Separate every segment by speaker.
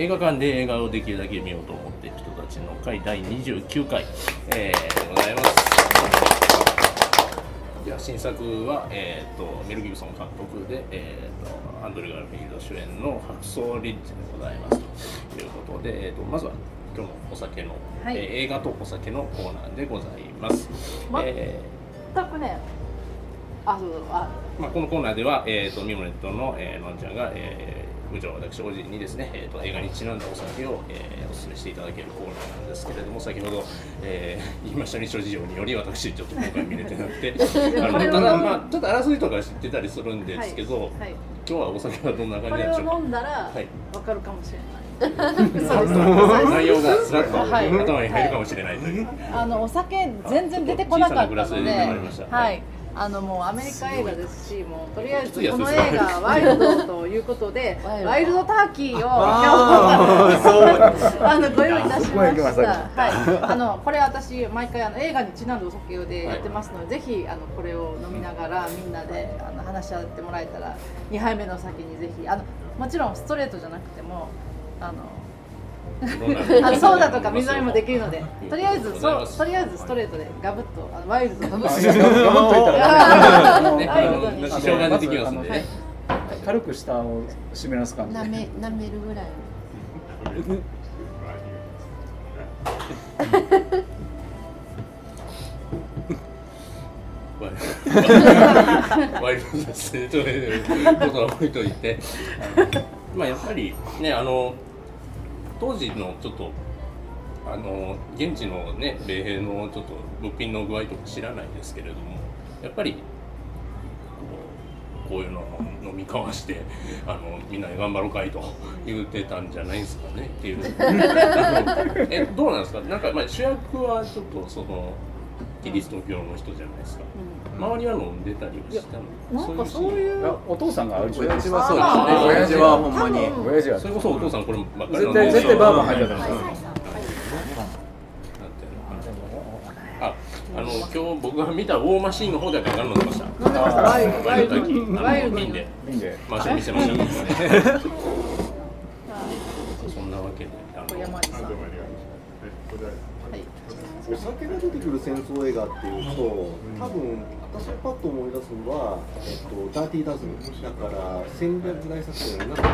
Speaker 1: 映画館で映画をできるだけ見ようと思っている人たちの会第29回、えー、でございます。じゃあ新作は、えー、とメル・ギブソン監督で、えー、とアンドレ・ガルフィールド主演の「白草リッジ」でございますということで、えー、とまずは今日のお酒の、
Speaker 2: はい
Speaker 1: えー映画とお酒のコーナーでございます。
Speaker 2: ま
Speaker 1: え
Speaker 2: 全くねあそうあ
Speaker 1: ーまあ、このコーナーでは、えー、とミモレットの、えーのんちゃんが、えー部長私おじにですね、えー、と映画にちなんだお酒を、えーお勧めしていただけるコーナーなんですけれども先ほど、えー 言いましたに諸事情により私ちょっと今回見れてなくて あのただまあちょっとあらすじとか知ってたりするんですけど、
Speaker 2: はいはい
Speaker 1: 今日はお酒はどんな感じなんでしょうか。
Speaker 2: 飲んだら
Speaker 1: はい
Speaker 2: わかるかもしれない。
Speaker 1: 内容がずらっと
Speaker 2: はい。
Speaker 1: 頭に入るかもしれないという、
Speaker 2: あのお酒全然出てこなかったの
Speaker 1: で
Speaker 2: で、
Speaker 1: 出てまいりました。
Speaker 2: はい。あのもうアメリカ映画ですし、もうとりあえずこの映画ワイルドということで、
Speaker 3: ワイルド
Speaker 2: ワイルドターキーをあの ご用意いたしまし。
Speaker 3: た
Speaker 2: はい。あのこれ私毎回あの映画にちなんだお酒でやってますので、ぜひあのこれを飲みながらみんなであの話し合ってもらえたら2杯目の酒にぜひあのもちろんストレートじゃなくてもあの。あのソーダとか水飲みもできるので、とりあえずそうとりあえずストレートでガブッとあのワイルド。ガブッと。
Speaker 3: あいたらダメ
Speaker 1: ね
Speaker 2: ワイルドに
Speaker 1: 支障が出てきますんで。ね、
Speaker 3: 軽く下を湿らす感じ
Speaker 4: なめなめるぐらい。
Speaker 1: ワイルドですね。ということは置いといて。まあやっぱりねあの当時のちょっとあの現地のね米兵のちょっと物品の具合とか知らないですけれどもやっぱりこういうのを飲み交わしてあのみんなで頑張ろうかいと言ってたんじゃないですかねっていう。えどうなんですか？なんかまあ主役はちょっとそのキリスト教の人じゃないですか。周りは飲んでたりはしたの？
Speaker 2: なんかそういう
Speaker 3: お父さんがある
Speaker 5: 親父は
Speaker 2: あ
Speaker 5: そうですね。親父はほんまに。
Speaker 3: 親父は。
Speaker 1: それこそお父さんこればっかり
Speaker 3: 絶対絶対バーボン入ってた
Speaker 1: ああの今日僕が見た大マシーンの方では
Speaker 2: 飲んでましたワイル
Speaker 1: 瓶で
Speaker 3: 瓶で
Speaker 1: 見せましたそんなわけであの
Speaker 2: 山地さんはい。
Speaker 6: お酒が出てくる戦争映画っていうと、多分私がパッと思い出すのは、えっと、ダーティーダズンだから戦略大作戦の中で、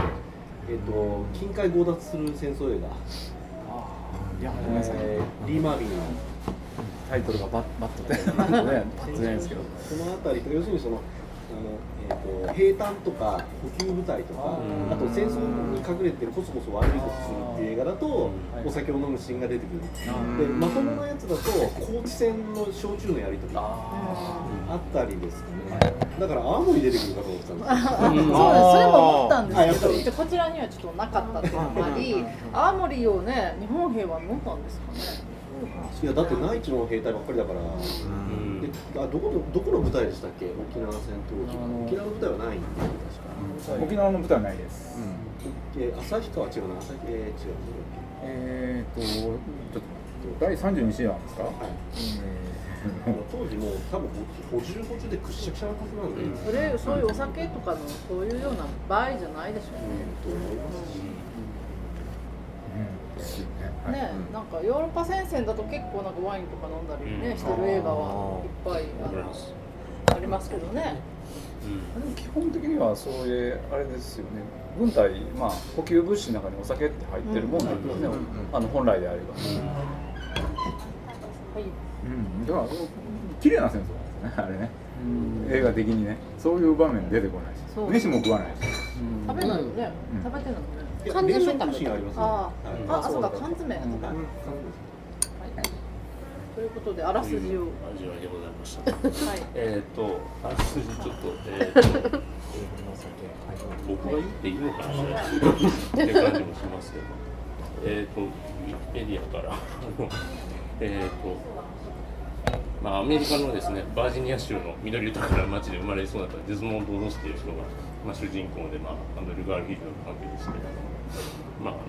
Speaker 6: えっと、近海強奪する戦争映画、
Speaker 3: いやごめんなさい。
Speaker 6: えーリー・マービンの。
Speaker 3: タイトルがバッバッと出てなんかねパッと出ないんですけど。
Speaker 6: そのあたりと要するにそのあの、えっと兵隊とか補給部隊とか
Speaker 1: うん。
Speaker 6: あと戦争に隠れてコソコソ悪いことするっていう映画だと、
Speaker 3: はい。
Speaker 6: お酒を飲むシーンが出てくる
Speaker 3: う。ん
Speaker 6: でまともなやつだと高知戦の焼酎のやり取り
Speaker 3: あ
Speaker 6: あったりですかね。だから青森出てくるかと思ってたんです
Speaker 2: そうです。それも思ったん
Speaker 6: あやっぱり。
Speaker 2: ですけどこちらにはちょっとなかったっていうのもあり青森をね日本兵は飲んだんですかね。
Speaker 6: いやだって内地の兵隊ばっかりだから。
Speaker 1: うん
Speaker 6: であどこのどこの部隊でしたっけ？沖縄戦闘機
Speaker 3: あの
Speaker 6: 沖縄の部隊はない。んだよ確か。
Speaker 3: 沖縄の舞台はないです。
Speaker 6: え旭川は違うな。旭えー、違う。
Speaker 3: えーとちょっと第32試合なんですか？
Speaker 6: はい。あの当時もう多分補充補充でくっしゃくしゃなはずなんで。
Speaker 1: うん。
Speaker 2: それそういうお酒とかのそういうような場合じゃないでしょうね。
Speaker 6: と思いますし。
Speaker 3: うん。ですよねはい
Speaker 2: ね、なんかヨーロッパ戦線だと結構なんかワインとか飲んだりね、してる映画はいっぱいあります。けどね。
Speaker 1: うん。
Speaker 3: でも基本的にはそういうあれですよね。軍隊まあ補給物資の中にお酒って入ってるもんなんですね、
Speaker 5: うんうん
Speaker 3: あの本来であれば、
Speaker 2: はい。
Speaker 3: うん、だから綺麗な戦争なんですねあれね、映画的にね。そういう場面出てこないし。飯も食わないし、
Speaker 2: 食べないよね、
Speaker 3: うん。
Speaker 2: 食べてるのね。
Speaker 4: 缶詰
Speaker 6: 冷食
Speaker 4: 食べた
Speaker 6: シーンありますね。
Speaker 2: あ
Speaker 6: はい
Speaker 2: あ、あ、そうか、缶詰。
Speaker 6: はい。
Speaker 2: ということで、あらすじを。
Speaker 1: 味わいでございました。
Speaker 2: はい。
Speaker 1: えっとあらすじちょっとえーと僕が言っていいのかなっていう感じもしますけど。えっとウィキペディアからえっとまあ、アメリカのですねバージニア州の緑豊かな町で生まれそうだったデズモンド・ロスという人が、まあ、主人公で、まあ、アンドリュー・ガールフィールドの関係ですけれども、まああの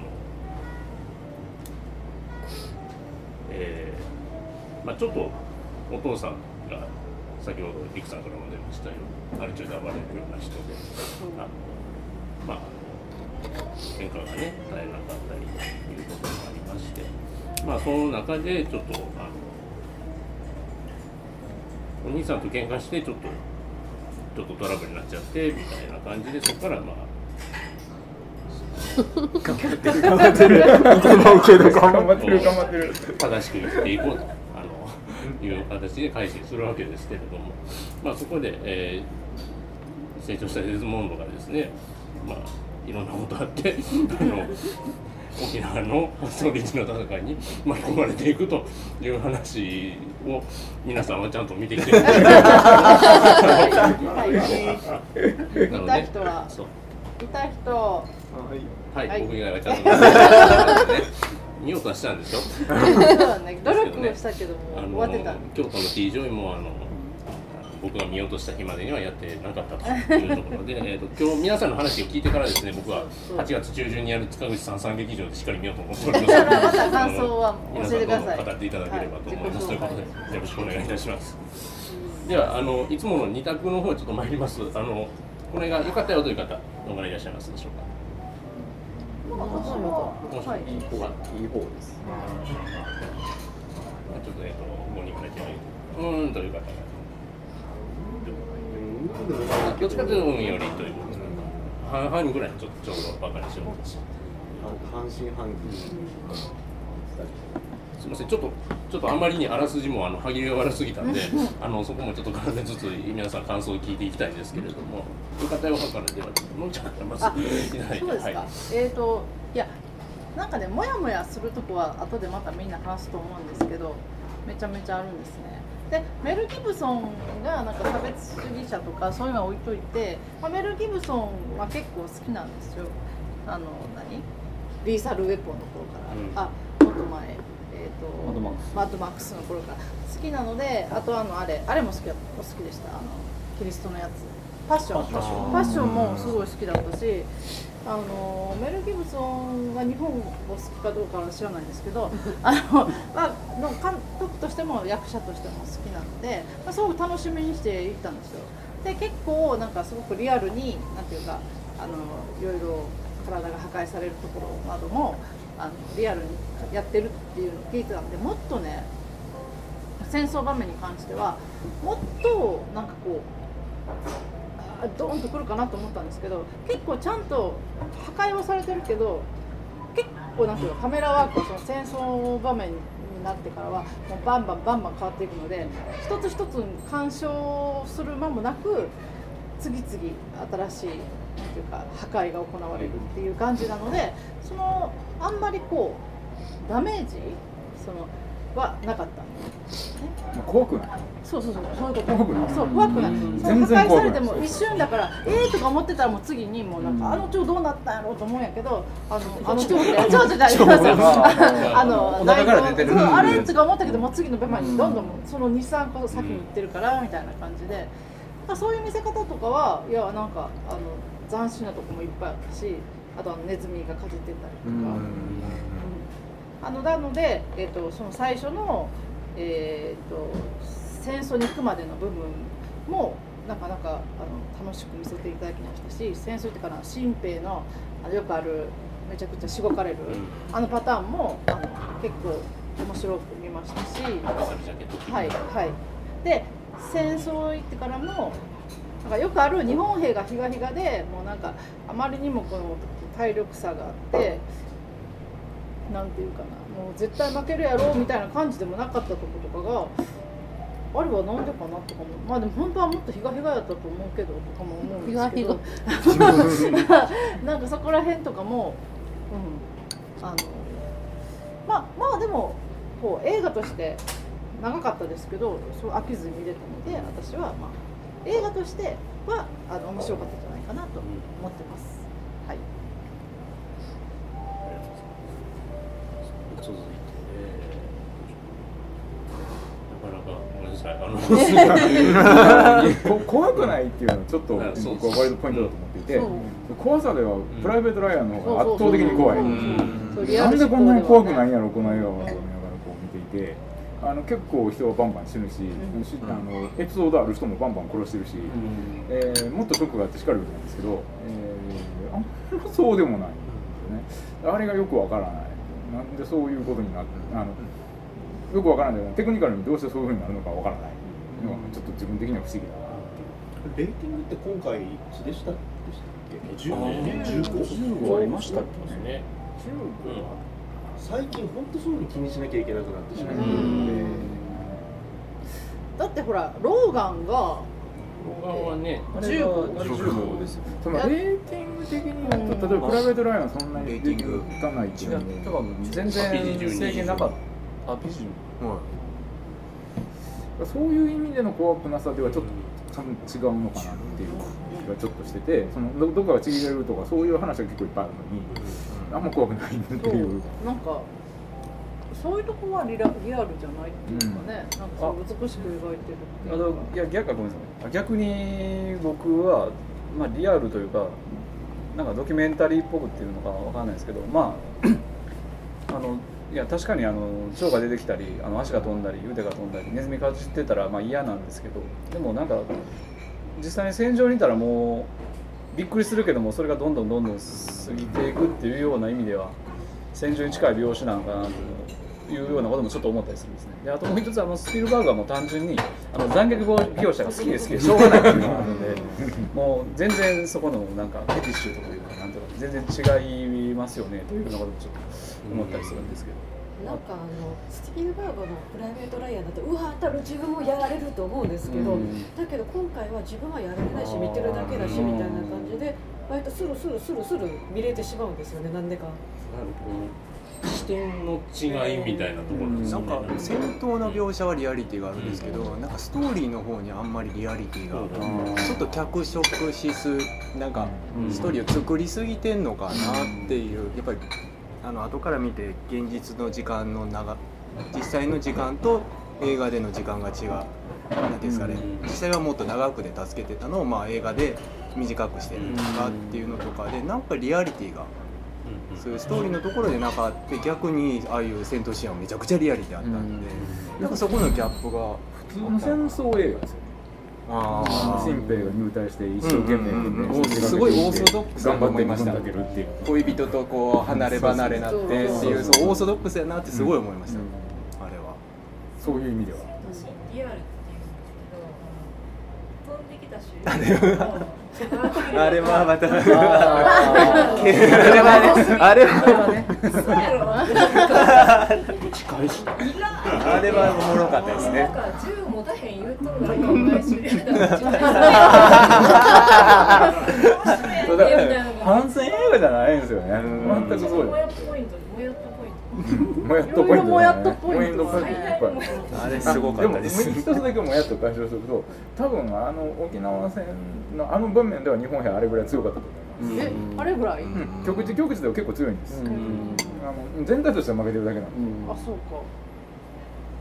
Speaker 1: えーまあ、ちょっとお父さんが先ほどリクさんからも出ましたようにアル中で暴れるような人で、あのまあ、喧嘩がね絶えなかったりということもありましてまあその中でちょっとあのお兄さんと喧嘩してちょっとちょっとトラブルになっちゃってみたいな感じでそこからまあ
Speaker 3: 頑張ってる頑張ってる頑張ってる頑張ってる
Speaker 1: 正しく言っていこうとあのいう形で改心するわけですけれども、まあ、そこで、えー成長したデズモンドがですね、まあ、いろんなことあってあの沖縄の発想力の戦いに巻き込まれていくという話を皆さんはちゃんと見てきてるなの
Speaker 2: 見た人は
Speaker 1: そう
Speaker 2: 見た人。
Speaker 1: はい、
Speaker 2: はい。
Speaker 1: 僕以外はちゃんと。見てきてね見ようとはしたんですよ
Speaker 2: そうだね。努力をしたけども終わってた。
Speaker 1: 京都の T ジョイもあの僕が見ようとした日までにはやってなかったというところで えーと今日皆さんの話を聞いてからですね僕は8月中旬にやる塚口さん三劇場でしっかり見ようと思っております
Speaker 2: また感想は教えてください。
Speaker 1: 語っていただければと思います、
Speaker 2: はい。
Speaker 1: ということでよろしくお願いいたします。ではあのいつもの二択の方へちょっと参ります。あのこれが良かったよという方どのぐらいいらっしゃいますでしょうか？
Speaker 2: い
Speaker 1: い
Speaker 2: はい
Speaker 3: いい方いい方です。
Speaker 1: まあちょっとえっ、と5人くらい手うーんという方がどっちかというと運よりということで。半々ぐらいちょっとちょうどバカにしようとして
Speaker 6: 半信半疑
Speaker 1: すみません。ちょっとちょっとあまりにあらすじもあの歯切れが悪すぎたんで あのそこもちょっと絡めつつ皆さん感想を聞いていきたいんですけれどもよかったよからではのんちゃんからまず
Speaker 2: あ
Speaker 1: いただいて
Speaker 2: そうですか、
Speaker 1: はい
Speaker 2: えっ、といやなんかねもやもやするとこは後でまたみんな話すと思うんですけどめちゃめちゃあるんですね。でメル・ギブソンがなんか差別主義者とかそういうのは置いといて、まあ、メル・ギブソンは結構好きなんですよ。あの何？リーサル・ウェポンの頃から、あもっと前
Speaker 3: マッドマックス。
Speaker 2: マッドマックスの頃から好きなのであとあのあれあれも好きだお好きでした。あのキリストのやつ。パッション。
Speaker 3: パッション。
Speaker 2: ファッションもすごい好きだったしあのメル・ギブソンが日本を好きかどうかは知らないんですけど あの、まあ、の監督としても役者としても好きなので、まあ、すごく楽しみにして行ったんですよ。で結構なんかすごくリアルになんていうかあのいろいろ体が破壊されるところなどもあのリアルにやってるっていうのを聞いてたんでもっとね戦争場面に関してはもっとなんかこうドーンとくるかなと思ったんですけど結構ちゃんと破壊はされてるけど結構なんていうのカメラワークはその戦争場面になってからはもうバンバンバンバン変わっていくので一つ一つ鑑賞する間もなく次々新しいなんていうか破壊が行われるっていう感じなのでそのあんまりこうダメージ？そのはなかったね。
Speaker 3: まあ怖くない？
Speaker 2: そうそうそう、そういうこと。
Speaker 3: 怖くない？
Speaker 2: そう、怖くない。
Speaker 3: うん。全然怖くない
Speaker 2: 壊されても一瞬だから、えーとか思ってたらもう次にもうなんか、
Speaker 3: うん。
Speaker 2: あの蝶どうなったんやろうと思うんやけど、あのあの蝶って蝶々じゃない。です
Speaker 3: あ
Speaker 2: あの
Speaker 5: お腹から出てる。
Speaker 2: そうあれとか思ったけどもう次のベマにどんどんその2、3個先に行ってるからみたいな感じで、まあそういう見せ方とかはいやなんかあの斬新なとこもいっぱいあったし、あとあのネズミがかじってたりとか。あのなので、えー、とその最初の、えー、と戦争に行くまでの部分もなかなかあの楽しく見せていただきましたし戦争ってかな新兵のあのよくあるめちゃくちゃしごかれる、あのパターンもあの結構面白く見ましたし。はいはい、で戦争行ってからもなんかよくある日本兵がひがひがでもうなんかあまりにもこの体力差があってなんていうかなもう絶対負けるやろみたいな感じでもなかったとことかがあれはなんでかなとかもまあでも本当はもっとひがひがやったと思うけどとかも思うんですけど なんかそこら辺とかも、うん、あのまあまあでもこう映画として長かったですけどそう飽きずに見れたので私は、まあ、映画としてはあの面白かったんじゃないかなと思ってます。
Speaker 1: 続いて、なかなかごめんなさいあの
Speaker 3: こ 怖くないっていうのはちょっと
Speaker 1: あそう
Speaker 3: 僕は割とポイントだと思っていて怖さではプライベート・ライアンの方が圧倒的に怖い。なんでこんなに怖くないん
Speaker 2: や
Speaker 3: やろこの映画はと思いながらこう見ていて。あの結構人はバンバン死ぬし、あのエピソードある人もバンバン殺してるし、えーもっとショックがあってしかるべきなんですけど、えーああんまそうでもないんですよね。あれがよくわからないなんでそういうことになってあのよくわからないテクニカルにどうしてそういうふうになるのかわからないのがちょっと自分的には不思議だな
Speaker 6: レーティングって今回いつでしたでしたっけ
Speaker 1: あ
Speaker 6: 10 15
Speaker 3: 15ありましたっけ
Speaker 1: ね
Speaker 6: 最近本当そういうの気にしなきゃいけなくなってしまっ
Speaker 2: だってほらローガンが
Speaker 1: 動画はね
Speaker 3: あれは
Speaker 2: 15
Speaker 3: あれ15ですよそのレーティング的に言うと例えばプライベートラインはそんなに
Speaker 5: レーティング
Speaker 3: いかないっていう
Speaker 4: から全然制限なかったあ PG
Speaker 5: は
Speaker 3: そういう意味での怖くなさではちょっと違うのかなっていう気がちょっとしててそのどどっかがちぎれるとかそういう話が結構いっぱいあるのにあんま怖くないって
Speaker 2: そう。
Speaker 3: いう。
Speaker 2: なんかそういうとこはリラリアルじゃないっていうかね、なんかそう美しく描いてるってい
Speaker 3: あ
Speaker 2: うか。
Speaker 3: のいや逆かごめんなさい。逆に僕は、まあ、リアルというかなんかドキュメンタリーっぽくっていうのかわかんないですけどまあ あのいや確かにあの蝶が出てきたりあの足が飛んだり腕が飛んだりネズミかじってたらまあ嫌なんですけどでもなんか実際に戦場にいたらもうびっくりするけどもそれがどんどんどんどん過ぎていくっていうような意味では戦場に近い描写なのかなという。ようなこともちょっと思ったりするんですねであともう一つあのスピルバーグはもう単純にあの残虐描写が好きで好きでしょうがないっていうのがあるのでもう全然そこのなんかフェティッシュというかなんとか全然違いますよねというようなこともちょっと思ったりするんですけど。
Speaker 7: なんかあのスピルバーグのプライベートライアーだとうわ当たる自分もやられると思うんですけど、
Speaker 3: うん
Speaker 7: だけど今回は自分はやられないし見てるだけだしみたいな感じで割とスルスルスルスル見れてしまうんですよねなんでか。
Speaker 1: 視点の違いみたいなところです
Speaker 5: な
Speaker 1: よね
Speaker 5: んか戦闘の描写はリアリティがあるんですけど、なんかストーリーの方にあんまりリアリティが、ちょっと脚色しすなんか
Speaker 3: うん。
Speaker 5: ストーリーを作りすぎてんのかなっていうやっぱりあの後から見て現実の時間の長実際の時間と映画での時間が違うなんていうんですかね、実際はもっと長くで助けてたのを、まあ、映画で短くしてるとかっていうのとかでなんかリアリティがそういうストーリーのところでなかって逆にああいう戦闘シーンはめちゃくちゃリアリティあったんで、なんかそこのギャップが
Speaker 3: 普通の戦争映画ですよね。
Speaker 5: あ
Speaker 3: 新兵が入隊して一生懸命
Speaker 5: すごいオーソドックスだ
Speaker 3: 頑張って
Speaker 5: と思いました
Speaker 3: 自分だけるっていう。
Speaker 5: 恋人とこう離れ離れになってっていう
Speaker 2: そう
Speaker 5: オーソドックスやなってすごい思いました、
Speaker 3: うん。
Speaker 5: あれは。
Speaker 3: そういう意味では。
Speaker 7: 私リアルって言うんですけど飛んできた手榴弾
Speaker 5: あれはまたあれはねあれは。おもろかったですね。
Speaker 7: た
Speaker 3: 反戦映画じゃないんですよね。全くそうで
Speaker 7: もやっとポイント、
Speaker 3: ね。
Speaker 2: もやっとポイント
Speaker 5: あれすごかったです。
Speaker 3: でも一つだけもやっと解消すると、多分あの沖縄戦のあの場面では日本兵あれぐらい強かったと思います。
Speaker 2: えあれぐらい、
Speaker 3: うん。局地局地では結構強いんです。あの全体としては負けてるだけなんで。
Speaker 2: あそうか。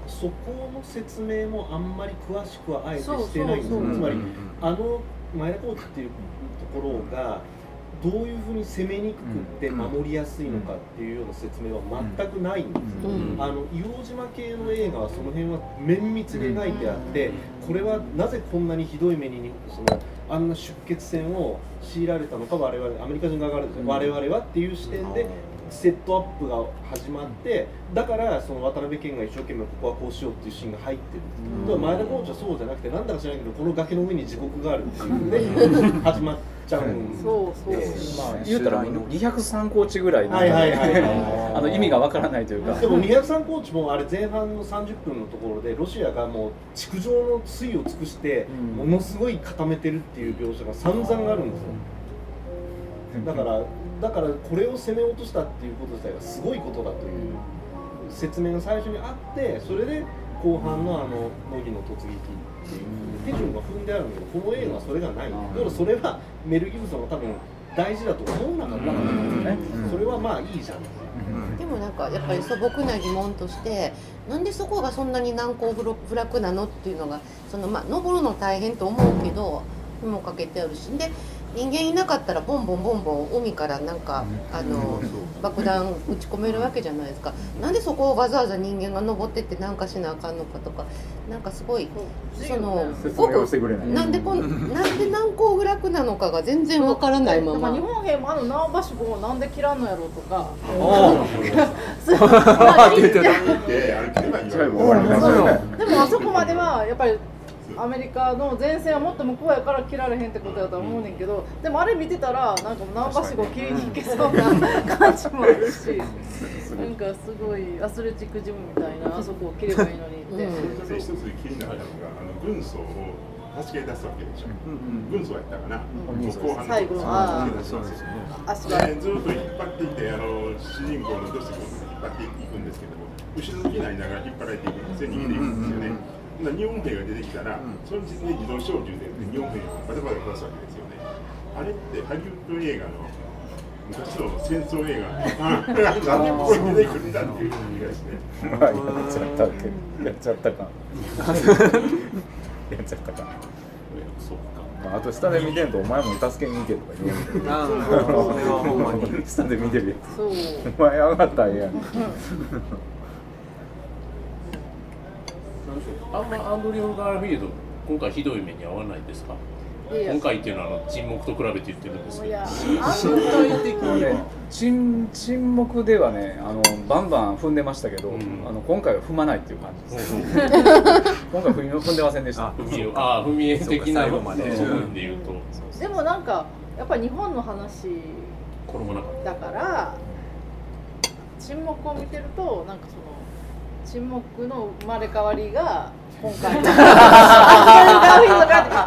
Speaker 6: そこの説明もあんまり詳しくはあえて
Speaker 2: そう
Speaker 6: してないんです。つまり
Speaker 5: うん
Speaker 6: あの前田コーチっていうところがどういうふうに攻めにくくって
Speaker 3: うん。
Speaker 6: 守りやすいのかっていうような説明は全くないんですよ、
Speaker 2: うん。
Speaker 6: あの硫黄島系の映画はその辺は綿密に描いてあって、これはなぜこんなにひどい目にそのあんな出血戦を強いられたのか我々アメリカ人側からですよ、
Speaker 3: うん。
Speaker 6: 我々はっていう視点でセットアップが始まってだからその渡辺謙が一生懸命ここはこうしようっていうシーンが入ってる。ん。です、でも前田コーチはそうじゃなくてなんだか知らないけどこの崖の上に地獄があるっていうので 始まっちゃうんです
Speaker 2: そうそう、
Speaker 3: まあ言うたら203コーチぐらい
Speaker 6: はいはいはいはい
Speaker 3: あの意味がわからないというか。
Speaker 6: でも203コーチもあれ前半の30分のところでロシアがもう築城の水を尽くして
Speaker 3: うん。
Speaker 6: ものすごい固めてるっていう描写が散々あるんですよ。だからだからこれを攻め落としたっていうこと自体がすごいことだという説明が最初にあってそれで後半のあの乃木の突撃っていう手順が踏んであるんだけどこの映画はそれがない。だからそれはメル・ギブソンが多分大事だと思わなかったから
Speaker 3: うん。ね
Speaker 6: それはまあいいじゃん。
Speaker 5: うん。
Speaker 8: でもなんかやっぱり素朴な疑問としてなんでそこがそんなに難攻不落なのっていうのがそのまあ登るの大変と思うけどにもかけてあるし。で人間いなかったらボンボンボンボン海からなんかあの爆弾撃ち込めるわけじゃないですか。なんでそこをわざわざ人間が登ってってなんかしなあかんのかとか。なんかすごいその
Speaker 4: 説明をしてくれない。
Speaker 8: なんでこんなんで難攻不落なのかが全然わからないまま。
Speaker 2: 日本兵もあの縄ばしごをなんで切らんのやろうとか。
Speaker 9: で
Speaker 4: も
Speaker 2: あそこまではやっぱりアメリカの前線はもっと向こうやから切られへんってことやとは思うねんけどでもあれ見てたらなんか縄ばしご切りに行けそうな感じもあるしなんかすごいアスレチックジムみたいなあそこを切ればいいのにって。
Speaker 8: うん。
Speaker 9: で一つ気になったのがあの軍曹を助け出すわけでしょ、軍曹やったかな、後半の
Speaker 2: 最後のあー。
Speaker 9: 助けす
Speaker 2: 足が
Speaker 9: でずっと引っ張っていってあの主人公のドス君が引っ張っていくんですけども後ろ向きになりながら引っ張られていくんですよ逃げていくんですよね、な日本兵が出てきたら、その時点で自動小銃で日本兵をバタバタ殺すわけですよね。あれってハリウッド映画の昔の戦争映画 なんでここに出てくるんだっていう気がして。
Speaker 4: やっちゃったけ。やっちゃったか。やっちゃったか、
Speaker 1: そうか。
Speaker 4: まあ、あと下で見てんとお前も助けに行けとか言う
Speaker 5: ああそれはほんまに。
Speaker 4: 下で見てるやつ。お前上がったらええやん
Speaker 1: あんまアンドリュー・ガーフィールド今回ひどい目に遭わないですか？今回っていうのはあの沈黙と比べて言ってるんですけど。的に。
Speaker 3: 沈沈黙ではねあのバンバン踏んでましたけど、
Speaker 1: うん。
Speaker 3: あの今回は踏まないっていう感じです、今回踏み踏んでませんでした。
Speaker 5: あ
Speaker 1: 踏み絵ああ踏み絵的な部分で言うと。
Speaker 2: でもなんかやっぱり日本の話
Speaker 1: 転ばなかっ
Speaker 2: だから沈黙を見てるとなんかその沈黙の生まれ変わりが今回。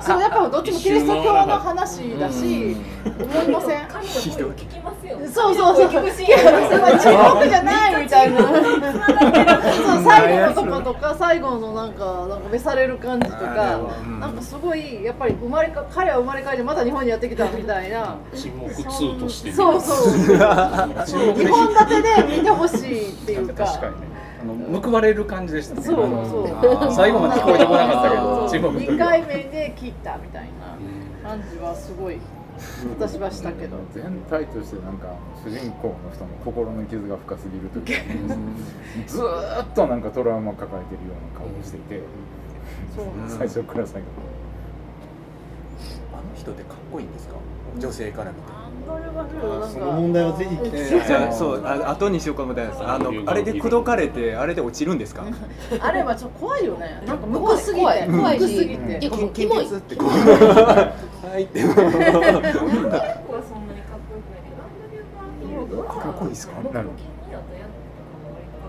Speaker 2: そうやっぱどっちもキリスト教の話だし思いません？
Speaker 10: 神の声を聞きますよ。
Speaker 2: そうそうそう。い。や、それは沈黙じゃない。みたい。な。そう、最後のとことか、最後のなんか、なんか召される感じとか。なんかすごい、やっぱり生まれか、彼は生まれ変わりで、また日本にやってきたみたい。な。
Speaker 1: た沈黙2として
Speaker 2: そうそう。日本立てで見てほしい。ってい。うか。
Speaker 3: 確かにねあの報われる感じでしたね
Speaker 2: そうそう。
Speaker 3: 最後まで聞こえてこなかったけど沈黙の時
Speaker 2: 二回目で切ったみたいな感じはすごい。私はしたけど。
Speaker 4: 全体としてなんか主人公の人の心の傷が深すぎるというか、ずーっとなんかトラウマ抱えてるような顔をしていて、
Speaker 2: そう。
Speaker 4: 最初から最後
Speaker 5: あの人ってかっこいいんですか？女性から見て
Speaker 6: その問題はぜひ聞き
Speaker 5: え
Speaker 6: たい
Speaker 5: そうあ後にしようかみたいですあのあれで口説かれてあれで落ちるんですか
Speaker 2: あれはちょっと怖いよね。なんか無くすぎて。
Speaker 8: 怖いし
Speaker 2: すぎて。
Speaker 8: いやキキモい
Speaker 5: ってこうはいって
Speaker 10: 女の子はそんなにかっこよくない
Speaker 5: いいですか
Speaker 10: どこ
Speaker 4: なる
Speaker 10: 気になったや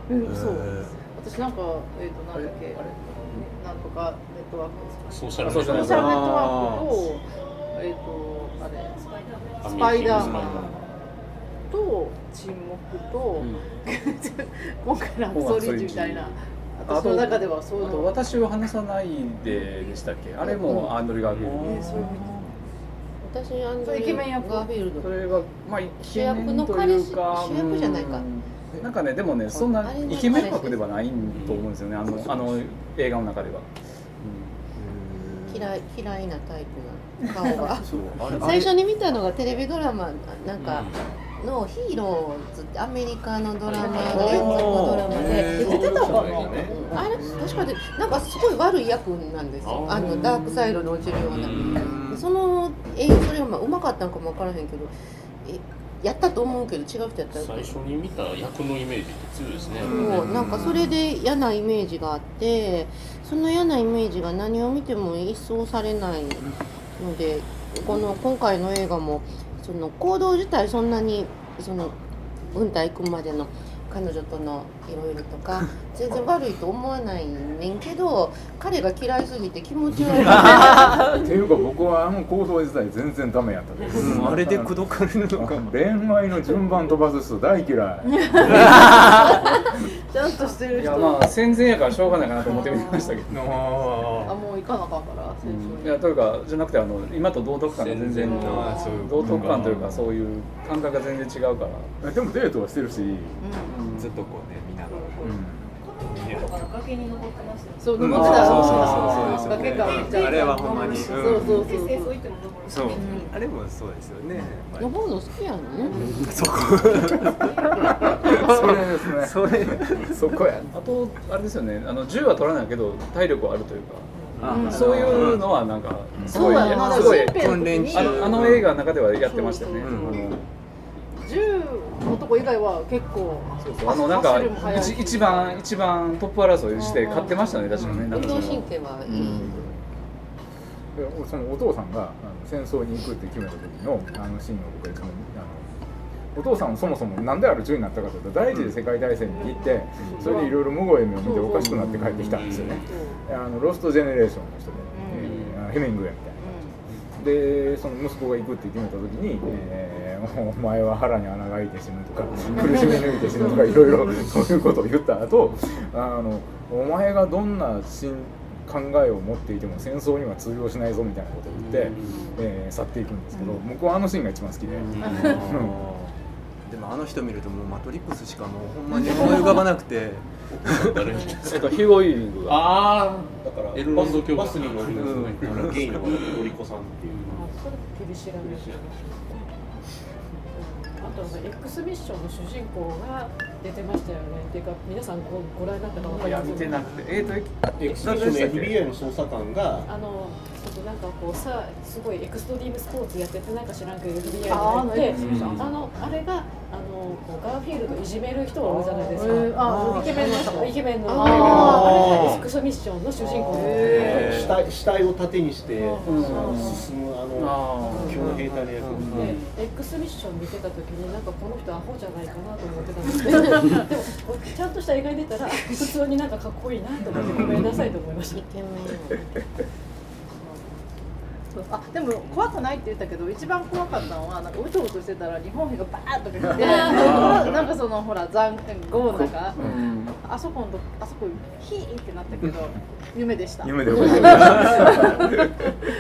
Speaker 10: つ
Speaker 2: うんそう。私なんかえっ、となんだっけなんとかネットワーク
Speaker 1: ソーシャル
Speaker 2: ネットワークとえっ、とあれ
Speaker 10: スパイダーマン。
Speaker 2: と沈黙と、今回のアクソリージュみたいな。私の中ではそう
Speaker 3: あと
Speaker 2: の。
Speaker 3: 私を話さないででしたっけ？あれもアンドリュー・ガーフィールド。
Speaker 2: えーそう
Speaker 8: 私アンドリュー・
Speaker 2: ケメン役
Speaker 8: ガーフィールド。
Speaker 3: それはまあイ
Speaker 8: 主
Speaker 3: ケメ
Speaker 8: 役の
Speaker 3: ンというか
Speaker 8: 主役じゃないか。
Speaker 3: うん。なんかねでもねそんなイケメン格ではないと思うんですよね。あのあの映画の中では、
Speaker 8: 嫌い嫌いなタイプな顔が。最初に見たのがテレビドラマなんかの「ヒーローズ」ってアメリカのドラマの連続ドラマで。
Speaker 2: 出てたかな？
Speaker 8: あれ確かになんかすごい悪い役なんですよ。
Speaker 1: あ
Speaker 8: のダークサイドに落ちるような。その映画それはまあうまかったのかもわからへんけどえやったと思うけど違う人やったら
Speaker 1: 最初に見た役のイメージって強いですね。
Speaker 8: もうなんかそれで嫌なイメージがあってその嫌なイメージが何を見ても一掃されないのでこの今回の映画もその行動自体そんなにその軍隊行くまでの彼女とのいろいろとか 全然悪いと思わないねんけど彼が嫌いすぎて気持ち悪い。
Speaker 4: っていうか僕はあの行動自体全然ダメやったです、
Speaker 5: うんあれで口説かれるのか
Speaker 4: 恋愛の順番飛ばす人大嫌い。
Speaker 2: ちゃんとしてる人。
Speaker 3: いやまあ戦前やからしょうがないかなと思って見てましたけど。
Speaker 2: あもう行かなあかんから戦争に。
Speaker 3: いやというかじゃなくてあの今と道徳感が全然
Speaker 1: 全然
Speaker 5: あそういう
Speaker 3: 道徳感というかそういう感覚が全然違うから、
Speaker 4: でもデートはしてるし、
Speaker 5: ずっとこうね
Speaker 2: そう登ってた。
Speaker 5: そうそうそうそう
Speaker 2: 崖からめっちゃ
Speaker 5: あれはほんまに。
Speaker 2: そうそうそう
Speaker 10: で
Speaker 2: そう。
Speaker 5: あれもそうですよね。
Speaker 8: 登るの好きやのね。
Speaker 5: そこ。
Speaker 4: それですね。
Speaker 5: それ。
Speaker 4: そこや。
Speaker 3: あとあれですよね。あの銃は取らないけど体力はあるというか、
Speaker 2: うん
Speaker 3: そういうのはなんかすごい、すごい
Speaker 2: 新兵の時に
Speaker 3: あのあの映画の中ではやってましたよね。
Speaker 5: うん
Speaker 3: あの
Speaker 2: 銃のとこ以外は結構
Speaker 3: そうそう。あのなんか一一番一番トップ争いして勝ってましたね確かね。なん
Speaker 8: 運
Speaker 3: かその
Speaker 8: 動神経はいい、
Speaker 4: でそのお父さんがあの戦争に行くって決めた時のあのシーンを僕が一番あのお父さんはそもそもなんでアル中になったかというと第一次世界大戦に行ってそれでいろいろ無声目を見ておかしくなって帰ってきたんですよね。あのロストジェネレーションの人で、えーヘミングウェイみたいな。でその息子が行くって決めた時に、えーお前は腹に穴が開いて死ぬとか苦しみ抜いて死ぬとかいろいろそういうことを言った後あのお前がどんな新考えを持っていても戦争には通用しないぞみたいなことを言って、えー去っていくんですけど、僕はあのシーンが一番好きで、
Speaker 5: でもあの人見るともうマトリックスしかもうほんまに思い浮かばなくて。
Speaker 1: 誰に？
Speaker 3: えっとヒューゴイングが。
Speaker 1: あ
Speaker 6: だから
Speaker 1: エル
Speaker 6: バ
Speaker 1: ンド教
Speaker 6: バスに乗る
Speaker 1: うん。
Speaker 6: あのゲイののりこさんっていう。
Speaker 7: それペリシラメあとあの X ミッションの主人公が出てましたよね。っていうか皆さんごご覧になったかわか
Speaker 3: いや
Speaker 7: ります
Speaker 3: 見てなくて。えっと
Speaker 6: エクステーションの FBI の捜査官が
Speaker 7: あのとなんかこうさすごいエクストリームスポーツやっててなんか知らんけど FBI に入って
Speaker 2: あの
Speaker 7: あのあれがあのこうガーフィールドいじめる人が多いじゃないですか。
Speaker 2: えーあイケメンの人
Speaker 7: イケメンの
Speaker 2: あ
Speaker 7: れがエクスミッションの主人公
Speaker 6: 死体死体を盾にして
Speaker 2: うん。
Speaker 6: 進むあの
Speaker 3: あ
Speaker 6: 強兵隊の役
Speaker 7: で X ミッション見てた時になんかこの人アホじゃないかなと思ってたんですけど でもちゃんとした映画に出たら普通になんかかっこいいなと思ってごめんなさいと思いました
Speaker 2: そうあでも怖くないって言ったけど一番怖かったのはなんかうとうとしてたら日本兵がバーッとか来て なんかそのほら残豪の中
Speaker 3: うん。
Speaker 2: あそこのとあそこヒーってなったけど夢でした。
Speaker 4: 夢で覚えてる。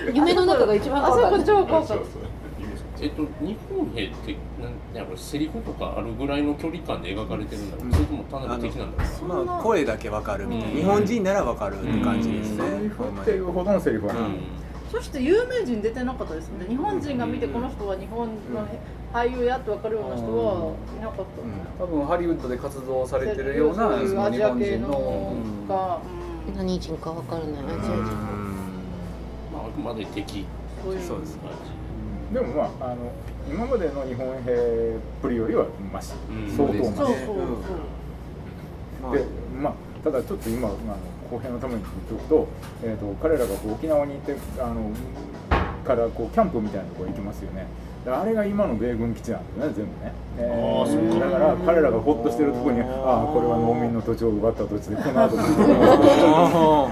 Speaker 8: 夢の中が一番
Speaker 2: あそこ
Speaker 8: 怖かった。
Speaker 2: 超怖かった
Speaker 1: えっと、日本兵ってなんやろセリフとかあるぐらいの距離感で描かれてるんだろう、それとも単なる敵なんだろう。
Speaker 5: まあ声だけわかるみたいな、
Speaker 2: うん。
Speaker 5: 日本人ならわかるって感じですね、
Speaker 4: セリフっていうほどのセリフはない、
Speaker 2: そして有名人出てなかったですね。日本人が見てこの人は日本の俳優やって分かるような人はいなかった、
Speaker 3: 多分ハリウッドで活動されてるような
Speaker 2: そうアジア
Speaker 3: 日本人
Speaker 2: 系の。
Speaker 3: の
Speaker 2: が、うん
Speaker 8: 何人かわからないアジア人
Speaker 1: まあ、あくまで敵
Speaker 2: そういう
Speaker 5: そうです
Speaker 1: 感
Speaker 4: でもまああの今までの日本兵っぷりよりはマシ、
Speaker 1: うん。
Speaker 4: 相当マシ。
Speaker 2: そうそうそう、
Speaker 5: まあ
Speaker 4: でまあただちょっと今あの後編のために言っておくと,、えー、と彼らがこう沖縄に行ってあのからこうキャンプみたいなところ行きますよね。であれが今の米軍基地なんですね全部ね、えー
Speaker 1: あーそっか。
Speaker 4: だから彼らがほっとしてるところにああこれは農民の土地を奪った土地でこの後ずっと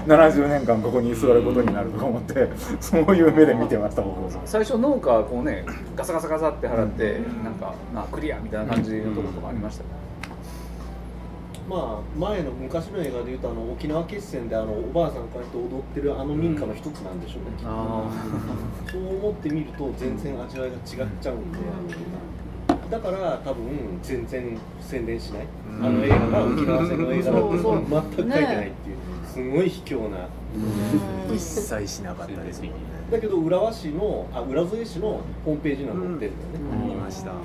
Speaker 4: 70年間ここに居座ることになるとか思って そういう目で見てました僕は
Speaker 3: 最初農家こうねガサガサガサって払って、なんかあクリアみたいな感じのところとかありましたね、
Speaker 6: まあ前の昔の映画でいうとあの沖縄決戦であのおばあさんこうやって踊ってるあの民家の一つなんでしょうね、
Speaker 3: あ
Speaker 6: そう思ってみると全然味わいが違っちゃうんで、だから多分全然宣伝しない、
Speaker 5: うん。
Speaker 6: あの映画が沖縄戦の映画だと全く書いてないっていう、すごい卑怯な。
Speaker 5: 一切しなかったですもんね。
Speaker 6: だけど浦和市のあ浦添市のホームページには載ってるんだよね、
Speaker 5: 見ました。
Speaker 3: で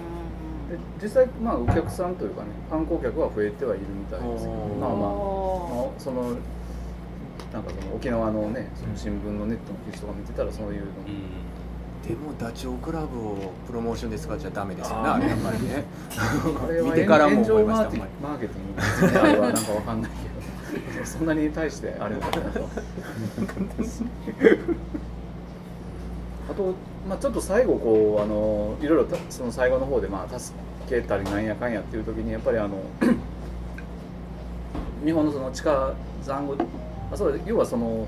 Speaker 3: 実際まあお客さんというかね観光客は増えてはいるみたいですけどまあまあ、まあそのなんかその沖縄のねその新聞のネットの記事とか見てたらそういうの、
Speaker 5: でもダチョウ倶楽部をプロモーションで使っちゃダメですよね
Speaker 3: あ
Speaker 5: れやっぱりね。
Speaker 3: あれは
Speaker 5: 見てからも
Speaker 3: 炎上
Speaker 5: 思いました
Speaker 3: マーケティング。ですねあれはなんかわかんないけど。そんなに対してあれだったなと あと、まあ、ちょっと最後こうあのいろいろたその最後の方でまあ助けたりなんやかんやっていう時にやっぱりあの 日本のその地下残壕あそう要はその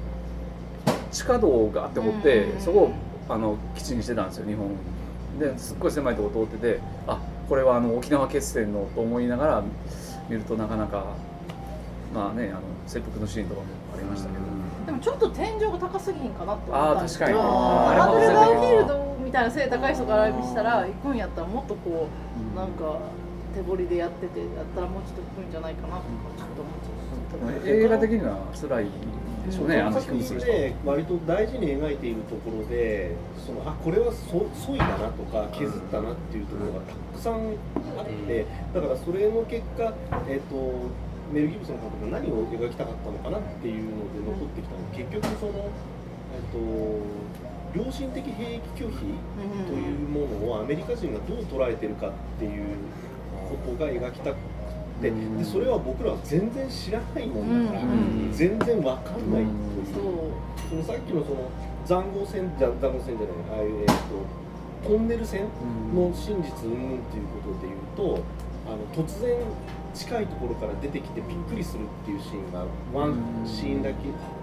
Speaker 3: 地下道があって掘って、
Speaker 2: うん。
Speaker 3: そこをあの基地にしてたんですよ日本。ですっごい狭いとこ通っててあこれはあの沖縄決戦のと思いながら見るとなかなかまあねあの切腹のシーンとかもありましたけど、
Speaker 2: でもちょっと天井が高すぎひんかなって思
Speaker 3: ああ
Speaker 2: ったんですけど
Speaker 3: 確かに。
Speaker 2: ア
Speaker 3: あれも
Speaker 2: ドレガーフィールドみたいな背高い人からしたら行くんやったらもっとこうなんか手彫りでやっててやったらもうちょっと来るんじゃないかなとかちょっと思っちゃ
Speaker 3: 映画的には辛いでしょうね、あの
Speaker 6: 作品で割と大事に描いているところでそのあこれはそ削いだなとか削ったなっていうところがたくさんあってだからそれの結果、えー、とメル・ギブソン監督が何を描きたかったのかなっていうので残ってきたの。結局その、えー、と良心的兵役拒否というものをアメリカ人がどう捉えてるかっていうことが描きたくて。でそれは僕らは全然知らないもんだから、
Speaker 2: うん。
Speaker 6: 全然わかんないという。
Speaker 2: そ
Speaker 6: のさっきのその塹壕戦じゃ塹壕戦じゃないああいうえっとトンネル戦の真実云々ということでいうとあの突然近いところから出てきてびっくりするっていうシーンがワンシーンだけ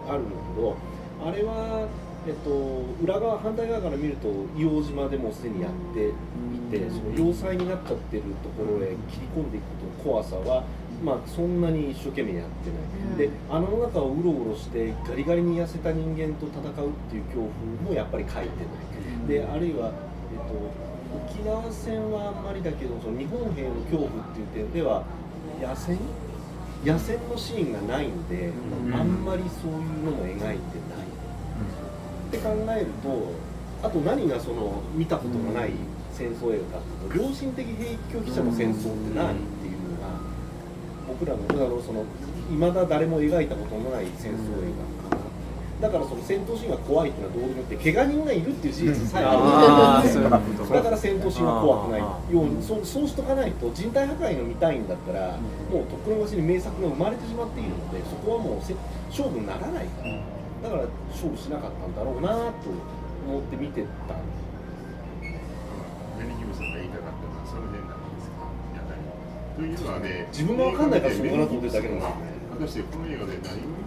Speaker 6: あるんだけどあれは、えっと、裏側反対側から見ると硫黄島でもうすでにやっていてその要塞になっちゃってるところへ切り込んでいくことの怖さはまあそんなに一生懸命やってない。であの中をうろうろしてガリガリに痩せた人間と戦うっていう恐怖もやっぱり書いてない。であるいは、えっと、沖縄戦はあんまりだけどその日本兵の恐怖っていう点では野戦？野戦のシーンがないので、あんまりそういうのも描いてない。って考えるとあと何がその見たことがない戦争映画かっていうと良心的兵役拒否者の戦争って何っていうのが僕らのその未だ誰も描いたことのない戦争映画。だからその戦闘シーンが怖いっていうのはどうでもよくて怪我人がいるっていう事実さえある。ん。で だから戦闘シーンが怖くない。ようにそうそうしとかないと人体破壊が見たいんだったらもうとっくの昔に名作が生まれてしまっているのでそこはもうせ勝負にならない。からだから勝負しなかったんだろうなと思って見てた。
Speaker 9: メリー・ギブソンが言いたかったのはその辺なんですというのはね。
Speaker 6: 自分が分かんないからそうかなと思ってるだけなんですよね。
Speaker 9: 果たしてこの映画で何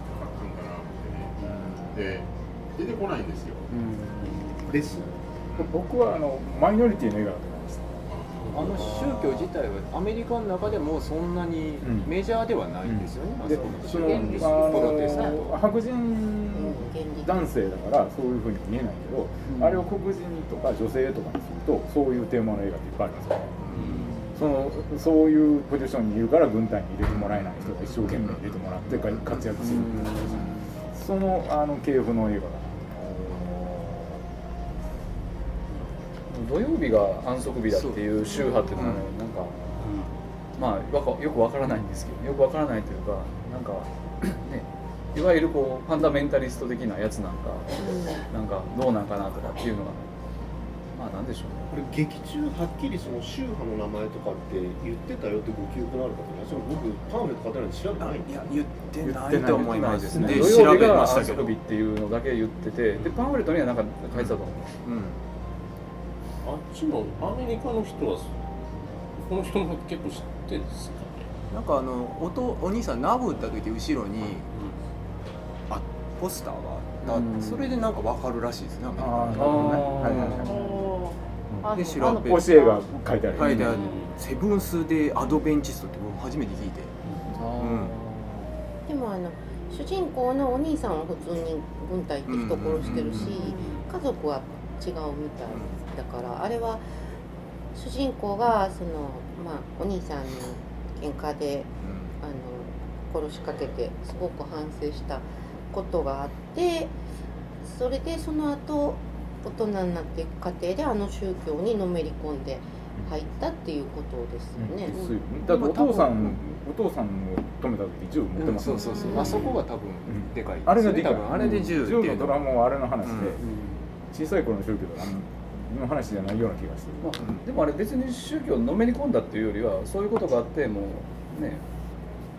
Speaker 9: って出てこないんですよ。
Speaker 6: です。
Speaker 4: 僕はあのマイノリティの映画だと思います。
Speaker 5: あの宗教自体はアメリカの中でもそんなにメジャーではないんですよね、あ
Speaker 4: で
Speaker 5: そ
Speaker 4: その
Speaker 5: プロ
Speaker 4: 白人男性だからそういうふうに見えないけど、あれを黒人とか女性とかにするとそういうテーマの映画っていっぱいありますよね、そのそういうポジションにいるから軍隊に入れてもらえない人が一生懸命入れてもらって活躍する、そのあの系譜の映画だ
Speaker 3: 土曜日が安息日だっていう宗派っていうのはね、なんか、まあわかよくわからないんですけどよくわからないというかなんかねいわゆるこうファンダメンタリスト的なやつなんか、なんかどうなんかなとかっていうのがまあなんでしょうね。
Speaker 6: これ劇中はっきりその宗派の名前とかって言ってたよってご記憶のある方いらっしゃる僕パンフレット買ってないんで調べてないんですよ
Speaker 5: 言ってないと思いますで
Speaker 3: 土曜日
Speaker 5: 調べ
Speaker 3: が
Speaker 5: ましたけど。
Speaker 3: 安息日っていうのだけ言っててでパンフレットにはなんか書いてたと思う、
Speaker 5: うん
Speaker 1: あっちのアメリカの人はこの人も結構知ってるんですかね
Speaker 5: なんかあのおとお兄さん殴った時後ろにあポスターがあって、それでなんかわかるらしいですねア
Speaker 4: ねはいはいはい
Speaker 5: で調べ
Speaker 4: 教えが書いてある、
Speaker 5: 書いてある。セブンス・デー・アドベンチストって僕初めて聞いて。
Speaker 8: でもあの主人公のお兄さんは普通に軍隊行って人殺してるし家族は違うみたいだからあれは主人公がその、まあ、お兄さんに喧嘩であの殺しかけてすごく反省したことがあってそれでその後大人になっていく過程であの宗教にのめり込んで入ったっていうことですよね。
Speaker 4: ですよだってお父さんお父さんを止めた時銃持ってます
Speaker 5: そうそうそう、あそこが多分でかい
Speaker 4: あれがでかい。
Speaker 5: 多分あれで銃っていうの。
Speaker 4: ドラもあれの話で、
Speaker 5: うん。
Speaker 4: 小さい頃の宗教とかの話じゃないような気がしてる、
Speaker 3: まあ、でもあれ別に宗教をのめり込んだっていうよりはそういうことがあってもうね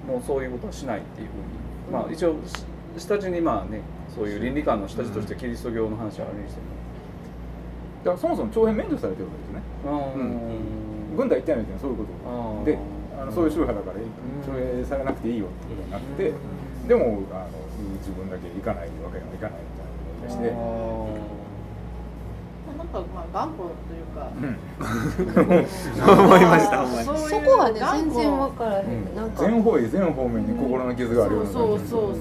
Speaker 3: もうそういうことはしないっていうふうに。まあ一応し下地にまあねそういう倫理観の下地としてキリスト教の話はあるにして
Speaker 4: だからそもそも徴兵免除されてるわけですね。
Speaker 3: も
Speaker 4: うん。軍隊行ってないみたいなそういうこと。であのそういう宗派だから徴兵されなくていいよってことになって、でもあの自分だけ行かないわけにはいかないみたいなことにして。
Speaker 2: なんかまあ頑固というか、
Speaker 5: 思いました思いました。
Speaker 2: そ
Speaker 8: こはね全然分からへん、なんか。
Speaker 4: 全方位全方面に心の傷があるような
Speaker 2: そうそうそう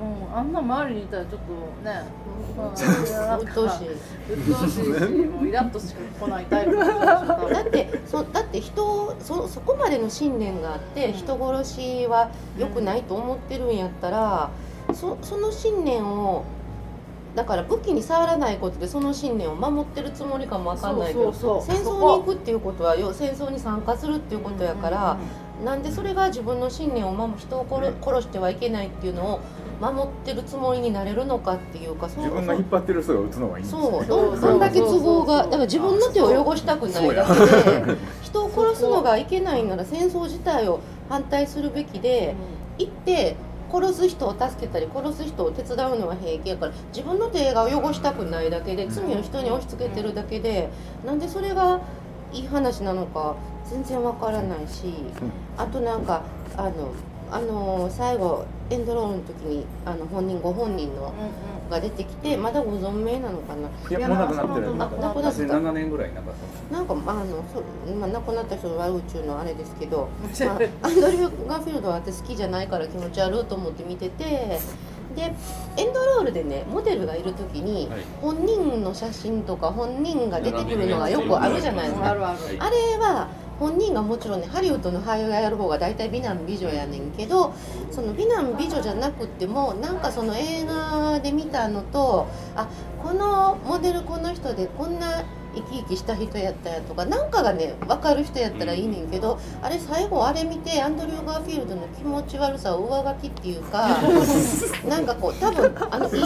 Speaker 2: もうあんな周りにいたらちょっとねう
Speaker 8: 鬱陶しい。
Speaker 2: 鬱陶しい。しもうイラッとしか来ない。タイプ
Speaker 8: だってそだって人をそそこまでの信念があって人殺しは良くないと思ってるんやったらそその信念をだから武器に触らないことでその信念を守ってるつもりかもわかんないけど
Speaker 2: そうそうそう
Speaker 8: 戦争に行くっていうことはよ戦争に参加するっていうことやから、なんでそれが自分の信念を守る人を殺殺してはいけないっていうのを守ってるつもりになれるのかっていうか
Speaker 4: 自分が引っ張ってる人が打つのがいいんですよ
Speaker 8: そう どんどんだけ都合がだから自分の手を汚したくないだけで 人を殺すのがいけないなら戦争自体を反対するべきで行って殺す人を助けたり殺す人を手伝うのは平気やから自分の手が汚したくないだけで罪を人に押し付けてるだけでなんでそれがいい話なのか全然わからないしあとなんかあのあの最後エンドロールの時にあの本人ご本人のが出てきてまだご存命なのかな？い
Speaker 3: やもうなくなってる
Speaker 8: あなくなってた
Speaker 3: 7年ぐらいなかった。
Speaker 8: なんかまああのそ、まあ、亡くなった人の悪宇宙のあれですけど、まあ、アンドリュー・ガーフィールドは私好きじゃないから気持ち悪いと思って見ててでエンドロールでねモデルがいる時に
Speaker 1: はい。
Speaker 8: 本人の写真とか本人が出てくるのがよくあるじゃないですか。
Speaker 2: あるある。
Speaker 8: あれは本人がもちろんねハリウッドの俳優がやる方が大体美男美女やねんけどその美男美女じゃなくってもなんかその映画で見たのとあこのモデルこの人でこんな生き生きした人やったやとかなんかがね分かる人やったらいいねんけど、あれ最後あれ見てアンドリュー・ガーフィールドの気持ち悪さを上書きっていうか なんかこう多分あの いい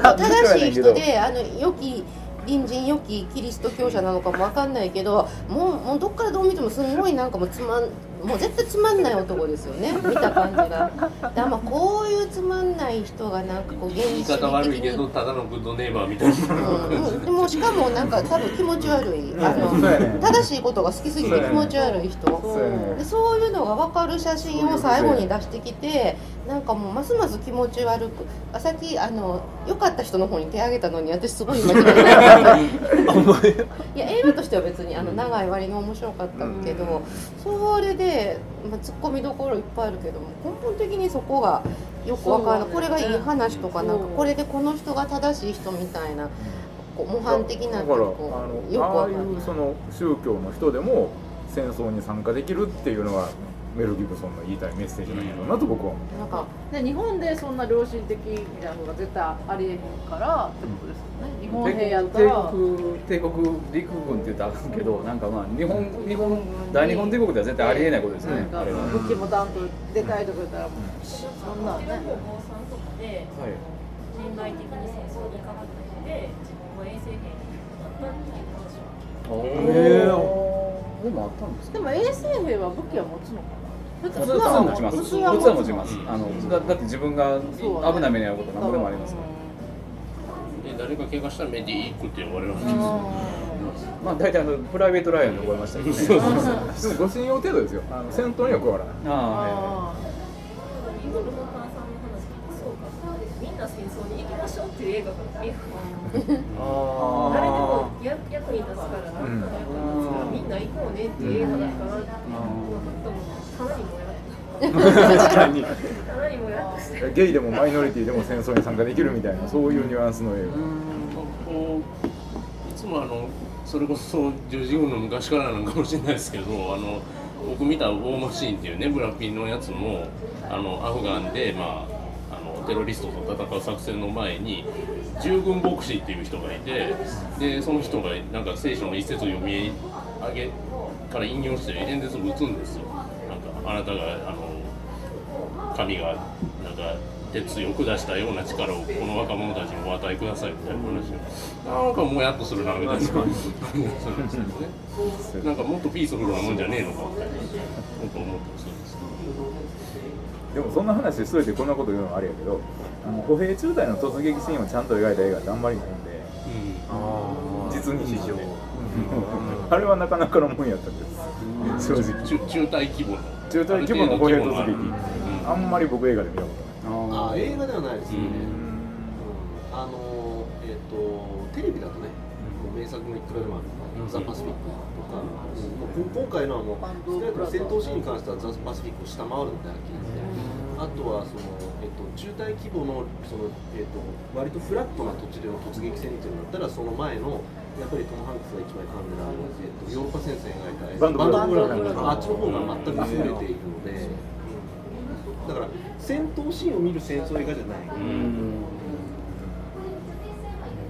Speaker 8: 正しい人であの良き隣人良きキリスト教者なのかもわかんないけどもうもうどっからどう見てもすごいなんかもうつまんもう絶対つまんない男ですよね見た感じがだまあこういうつまんない人がなんかこう現実
Speaker 1: 言い方悪いけどただのグッドネイバーみたいな
Speaker 8: うん、でもしかもなんか多分気持ち悪いあの正しいことが好きすぎて気持ち悪い人
Speaker 4: そう
Speaker 8: でそういうのが分かる写真を最後に出してきてなんかもうますます気持ち悪くあさっきあの良かった人の方に手挙げたのに私すごい間違えたいや映画としては別にあの長い割に面白かったけど、それで、まあ、ツッコミどころいっぱいあるけども根本的にそこがよくわからない、
Speaker 2: そう
Speaker 8: これがいい話とかなんかこれでこの人が正しい人みたいなこう模範的な
Speaker 4: だからあ
Speaker 8: こうよく
Speaker 4: のああい
Speaker 8: う
Speaker 4: その宗教の人でも戦争に参加できるっていうのがメル・ギブソンの言いたいメッセージなんだろうなと僕は思う
Speaker 8: なんか
Speaker 2: で日本でそんな良心的なのが絶対ありえへんからってことですよね。日本兵やった
Speaker 3: 帝
Speaker 2: ら
Speaker 3: 国帝国陸軍って言ったらあかんけどなんかまあ日本日本大日本帝国では絶対ありえないことですよね、
Speaker 2: なんか武器もダンと出たいとか言ったらそんなんね。
Speaker 10: でも坊さんとかで
Speaker 3: はい。
Speaker 10: 年代的に戦争に行かなくて自分は衛生兵になったっていう話は。
Speaker 3: えー、でもあったんですか
Speaker 2: でも衛生兵は武器は持つのかな普
Speaker 3: 普通は持ちます普通は持ちますあのだだって自分が危ない目に遭うことなんぼでもありますから。
Speaker 1: で誰か怪我したらメディークって呼ばれるわけ
Speaker 2: うん
Speaker 1: ですよ
Speaker 3: まあ大体あのプライベートライアンで覚えましたけどね。
Speaker 1: そうそう
Speaker 4: でもご信用程度ですよ。あの戦闘には加わらない。
Speaker 3: あ
Speaker 2: あ
Speaker 10: イーグルの炭酸の話聞いてそうか。みんな戦争に行きましょうっていう映画が
Speaker 3: あ
Speaker 10: 誰でも役に立つからなん。とか役に立つからみんな行こうねっていう映画だから
Speaker 4: 確かに。ゲイでもマイノリティでも戦争に参加できるみたいなそういうニュアンスの映
Speaker 1: こういつもあのそれこそ十字軍の昔からなん。かもしれないですけどあの僕見た「ウォーマシーン」っていうねブラピンのやつもあのアフガンで、まあ、あのテロリストと戦う作戦の前に従軍牧師っていう人がいてでその人がなん。か聖書の一節を読み上げから引用して演説を打つん。ですよ。あなたがあの神がなんか鉄を下したような力をこの若者たちにお与えくださいみたいな話をなんかもやっとするなみたいな感じがするんですよね。なんかもっとピースフルなもんじゃねえのかみたいなことを思ったりするんですけ
Speaker 4: でもそんな話しといてこんなこと言うのもあれやけどあの歩兵中隊の突撃シーンをちゃんと描いた映画ってあんまりないんで。実に非常あれはなかなかのもんやったんです正直。
Speaker 1: ど中中隊規模の。
Speaker 4: 中隊規模の歩兵突撃
Speaker 1: うん
Speaker 4: あんまり僕映画で見たこ
Speaker 6: あー映画ではないですね、
Speaker 1: うん。
Speaker 6: うん。あのーえっ、とテレビだとね、名作もいくらでもあるザ・パシフィックとか、うん。もうこ今回のはもう
Speaker 2: バンド
Speaker 6: 少なくとも戦闘シーンに関してはザ・パシフィックを下回るのではっきり言って、あとはその、えっと中隊規模のその、えっと割とフラットな土地での突撃戦っていうのだったらその前のやっぱりトム・ハンクスが一番噛んでるあの、えっとヨーロッパ先生が描いた
Speaker 4: バンドブラザー
Speaker 6: ブラザーあっちの方が全く優れているのでだから戦闘シーンを見る戦争映画じゃない、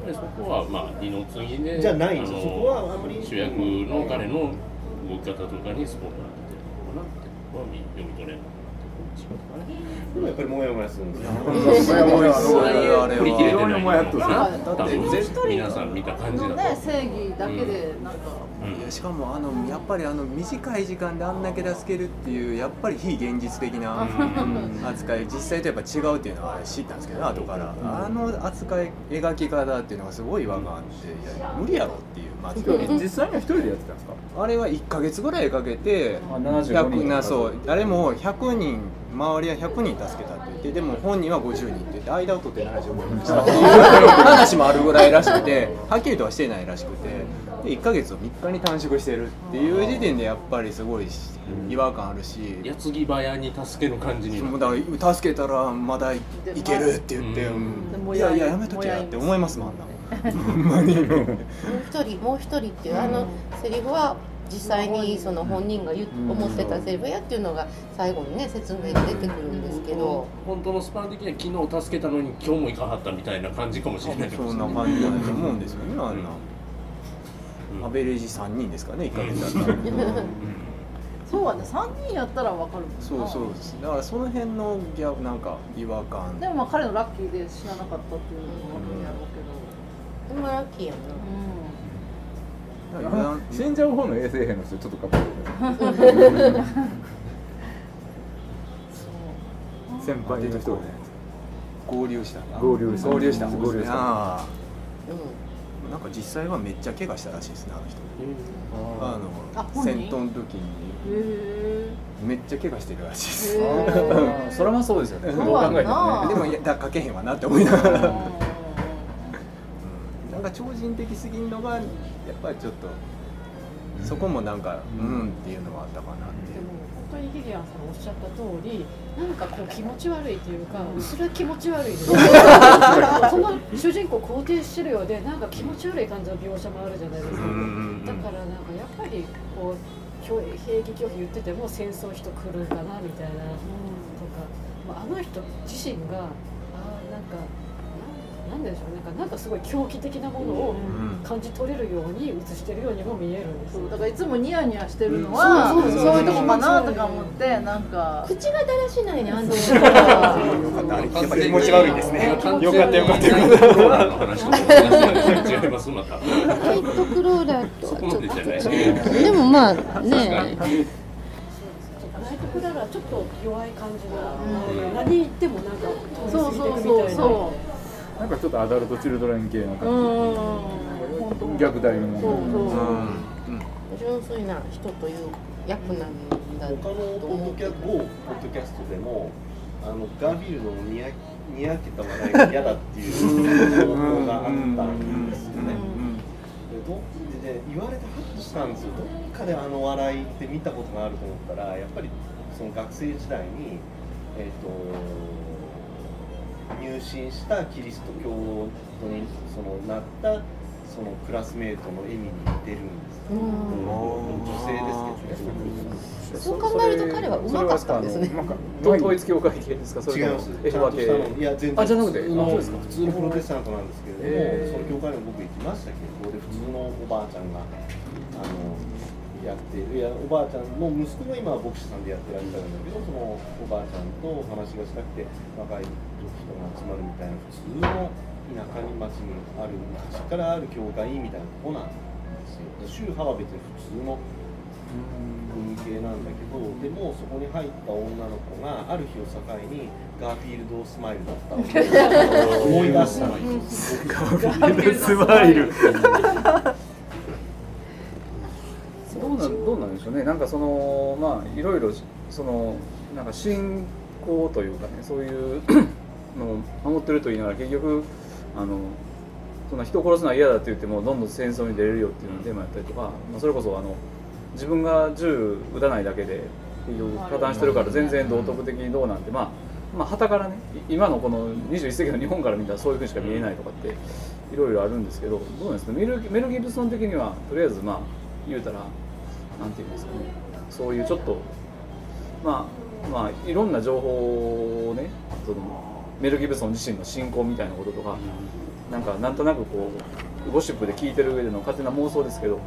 Speaker 1: でそこはまあ二の次で
Speaker 6: じゃないそこはあんまり。
Speaker 1: 主役の彼の動き方とかにスポットが当ててるのかなって読み取れる。のかなって違うかな
Speaker 6: でもやっぱりモヤモヤするんですよ。
Speaker 1: 皆さん見た感じだと、
Speaker 2: のね正義だけでなんか、
Speaker 1: うん
Speaker 5: いやしかもあのやっぱりあの短い時間であんだけ助けるっていうやっぱり非現実的な扱い。実際とやっぱ違うっていうのは知ったんですけど後からあの扱い描き方っていうのがすごい違和感あって無理やろっていうまず
Speaker 4: 実際には一人でやってたんですか？
Speaker 5: あれは1か月ぐらいかけて
Speaker 3: あ75人
Speaker 5: 100なそう。あれも100人周りは100人助けたって言ってでも本人は50人って言って間を取って75人にしたっていう 話もあるぐらいらしくてはっきりとはしてないらしくてで1か月を3日に短縮してるっていう時点でやっぱりすごい違和感あるし。
Speaker 1: 矢継ぎ早に助ける感じに
Speaker 5: もうだから助けたらまだいいけるって言って、
Speaker 1: うん。
Speaker 5: うん。いやいややめとけやって思いますもんあんなほんまに。
Speaker 8: もう一人もう一人っていうあのセリフは実際にその本人が言う思ってたセリフやっていうのが最後にね説明で出てくるんですけど。
Speaker 1: 本当のスパン的には昨日助けたのに今日も行かはったみたいな感じかもしれない。です
Speaker 5: そんな感じだと思うんですよねあん。な、アベレージ3人ですかね1か月だったら、
Speaker 2: そうはね3人やったらわかるもんな。
Speaker 5: そうそうですだからその辺のギャなんか違和感。
Speaker 2: でもまあ彼のラッキーで死ななかったっていうのもあるんやろうけど
Speaker 8: でもラッキーやな。
Speaker 2: う
Speaker 4: あの死んじゃう方の衛生兵の人ちょっとかっこいい先輩の人がね
Speaker 5: 合流した。な
Speaker 4: 合流した。
Speaker 5: 合流した。
Speaker 4: 合流した。
Speaker 5: あ
Speaker 8: う
Speaker 5: ーなんか実際はめっちゃ怪我したらしいですねあの人。あ
Speaker 2: あ
Speaker 5: の戦闘の時に。めっちゃ怪我してるらしいです。
Speaker 3: それはそうですよね。どう考えてもね。
Speaker 2: な
Speaker 5: でもいやだかけへんわなって思いながら、
Speaker 2: う
Speaker 5: なんか超人的すぎんのがやっぱりちょっとそこもなんかうん。っていうのはあったかなっていう。
Speaker 7: でも本当にヒゲアンさんおっしゃった通りなんかこう気持ち悪いというかそれは気持ち悪いです。その主人公肯定してるようでなんか気持ち悪い感じの描写もあるじゃないですか。
Speaker 5: うん
Speaker 7: だからなんかやっぱりこう兵兵役拒否言ってても戦争人来るんだなみたいなとか、まあ、あの人自身があーなんかななんでしょうなんかなんかすごい狂気的なものを
Speaker 5: うん。
Speaker 7: 感じ取れるように映してるようにも見えるんです
Speaker 2: うだからいつもニヤニヤしてるのは、
Speaker 7: うん。そうそうそう。
Speaker 2: そういうとこかなとか思ってなんか。
Speaker 8: 口がだらしないねあん。た
Speaker 5: よかったあれやっぱり気持ち悪いですねよかった。よかったよかった。
Speaker 1: ナイトクローラーと違いますまた
Speaker 8: ナイトクローラーと
Speaker 1: で
Speaker 8: もまあね
Speaker 7: ナイトクララはちょっと弱い感じの、何言ってもなんか
Speaker 2: そう
Speaker 7: 通り過ぎて
Speaker 2: そうそう
Speaker 7: くみたいな
Speaker 4: んかちょっとアダルトチルドレン系な
Speaker 2: うう
Speaker 4: 感
Speaker 2: ん。
Speaker 4: じ虐待の
Speaker 2: そう
Speaker 4: もの。
Speaker 2: そう
Speaker 8: 純粋な人という役なんだ
Speaker 6: 他のポッドキャ某ポッドキャストでもあのガーフィールドのにやにやけた笑いが嫌だっていう情報があったん。ですよね。でどで言われてハッとしたん。ですよどっかであの笑いって見たことがあると思ったらやっぱりその学生時代に、えー、と入信したキリスト教徒にそのなったそのクラスメートの笑みに似てるんです。よ、女性ですけどね。
Speaker 8: そう考えると彼はうまかったんですね。
Speaker 4: なんか
Speaker 3: 統一教会系です。か
Speaker 6: 違います。
Speaker 3: エホバ系
Speaker 6: ちゃんとしたのいや全然。
Speaker 3: あじゃなくて？
Speaker 6: 普通の
Speaker 3: あそうですか。
Speaker 6: 普通のプロテスタントなんですけれども、その教会にも僕行きましたけど、で普通のおばあちゃんがあのやっているいやおばあちゃんの息子が今は牧師さんでやってらっしゃるんだけど、そのおばあちゃんとお話がしたくて若い人が集まるみたいな普通の田舎に町にある昔からある教会みたいなとこなんですよ。宗派は別に普通の国系なんだけどでもそこに入った女の子がある日を境にガーフィールドスマイルだったのを思い出したの
Speaker 5: スマイル。
Speaker 3: どうなんどうなんでしょうね。なんかそのまあいろいろそのなんか信仰というかねそういうのを守ってると言いながら結局あのそんな人を殺すのは嫌だって言ってもどんどん戦争に出れるよっていうのがテーマやったりとか、まあ、それこそあの自分が銃撃たないだけで結局加担してるから全然道徳的にどうなんてまあまあ旗からねい今のこの21世紀の日本から見たらそういうふうにしか見えないとかっていろいろあるんですけどどうなんですか？メルメル・ギブソン的にはとりあえずまあ言うたらなんていうんですかね。そういうちょっとまあまあいろんな情報をねそのメル・ギブソン自身の信仰みたいなこととか、なんかなんとなくこうゴシップで聞いてる上での勝手な妄想ですけど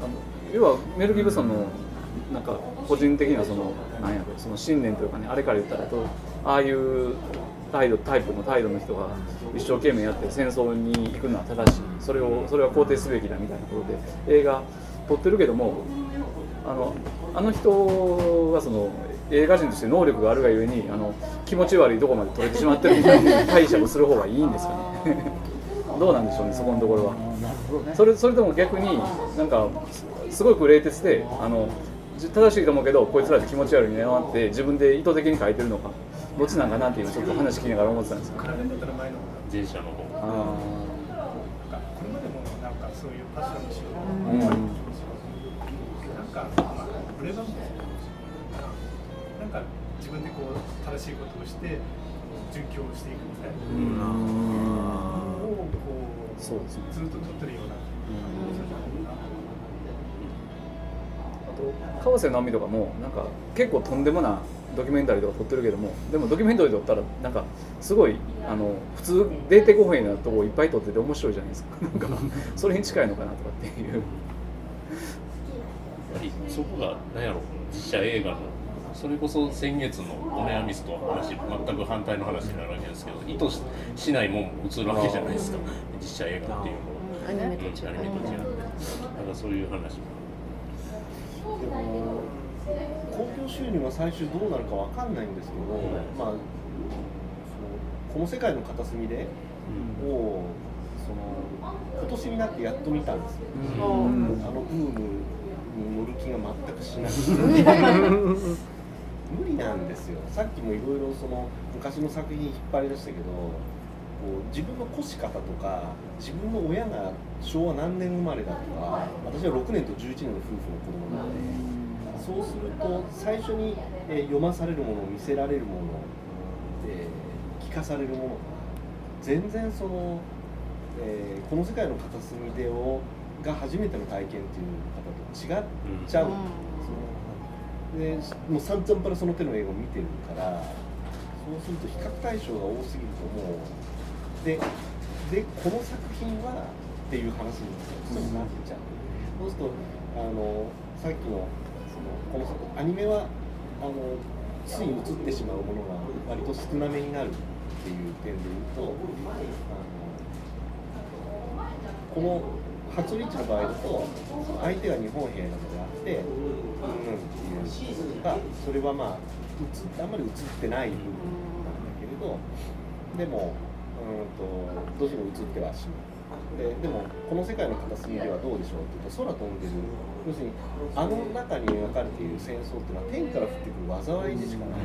Speaker 3: あの要はメル・ギブソンのなんか個人的なそのなんやろその信念というかねあれから言ったらとああいう態度タイプの態度の人が一生懸命やって戦争に行くのは正しいそれをそれは肯定すべきだみたいなことで映画撮ってるけどもあのあの人はその映画人として能力があるがゆえにあの気持ち悪いところまで撮れてしまってるみたいな 解釈する方がいいんですかね。どうなんでしょうねそこのところは。
Speaker 11: なるほどね。
Speaker 3: それそれとも逆になんかすすごく冷徹であのじ正しいと思うけどこいつらって気持ち悪いねなって自分で意図的に書いてるのかどっちなんかなっていうちょっと話聞きながら思ってたんですよ。
Speaker 11: 比べんだったら
Speaker 1: 前者の方。
Speaker 3: あ
Speaker 11: なんかこれまでもなんかそういうファッションにしろ、
Speaker 3: ーうん
Speaker 11: なんかまあブレザーもなんか自分でこう正しいことをして殉教していくみたいな。
Speaker 3: うん。
Speaker 11: のをこう
Speaker 3: そうですね。
Speaker 11: ずっと撮ってるような。
Speaker 3: あと川瀬直美とかもなんか結構とんでもなドキュメンタリーとか撮ってるけどもでもドキュメンタリー撮ったらなんかすごいあの普通出てこへんなとこいっぱい撮ってて面白いじゃないですか。なんかそれに近いのかなとかっていう。
Speaker 1: やっぱりそこが何やろ実写映画のそれこそ先月のお悩みスと話全く反対の話になるわけですけど意図ししないもんも映るわけじゃないですか。実写映画っていうのは。
Speaker 8: アニメと違う。
Speaker 1: うんアニメと違ってなんかそういう話も。
Speaker 6: でも興行収入が最終どうなるかわかんないんですけど、まあそのこの世界の片隅でをその今年になってやっと見たんですよ、あのブームに乗る気が全くしなくて 無理なんですよ。さっきもいろいろその昔の作品引っ張り出したけどこう自分の越し方とか自分の親が昭和何年生まれだとか私は6年と11年の夫婦の子供なのでそうすると最初に、読まされるもの見せられるもの、え聞かされるものが全然その、えこの世界の片隅でをが初めての体験っていう方と違っちゃう、そのでもう散々パラその手の映画を見てるからそうすると比較対象が多すぎるともう。ででこの作品はっていう話になっちゃう、そうするとあのさっきのそのこの作アニメはあのつい映ってしまうものが割と少なめになるっていう点で言うとあのこの初リッチの場合だと相手が日本兵なのであってっていうのがそれはまあ映ってあんまり映ってない部分なんだけれどでもうんとどうしても映ってはしまう。ででもこの世界の片隅ではどうでしょうっていうと空飛んでる要するにあの中に描かれている戦争っていうのは天から降ってくる災いでしかない。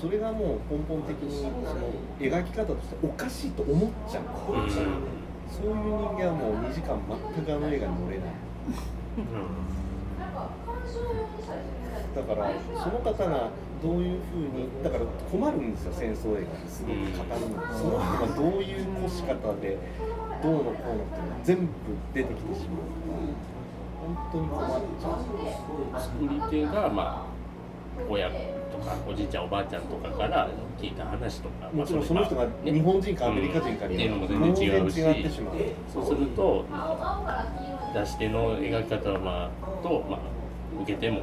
Speaker 6: それがもう根本的にその描き方としておかしいと思っちゃう、そういう人間はもう2時間全くあの映画に乗れないだからその方がどういうふうにだから困るんですよ戦争映画ですごく語るのにその人がどういう越し方でどうのこうのっていうのが全部出てきてしまう。から本当に困っちゃう。
Speaker 1: 作り手がまあ親とかおじいちゃんおばあちゃんとかから聞いた話とか
Speaker 6: もちろんその人が日本人かアメリカ人かに
Speaker 1: っていうのも全然違うしそうすると出し手の描き方はまあと、まあ、受けても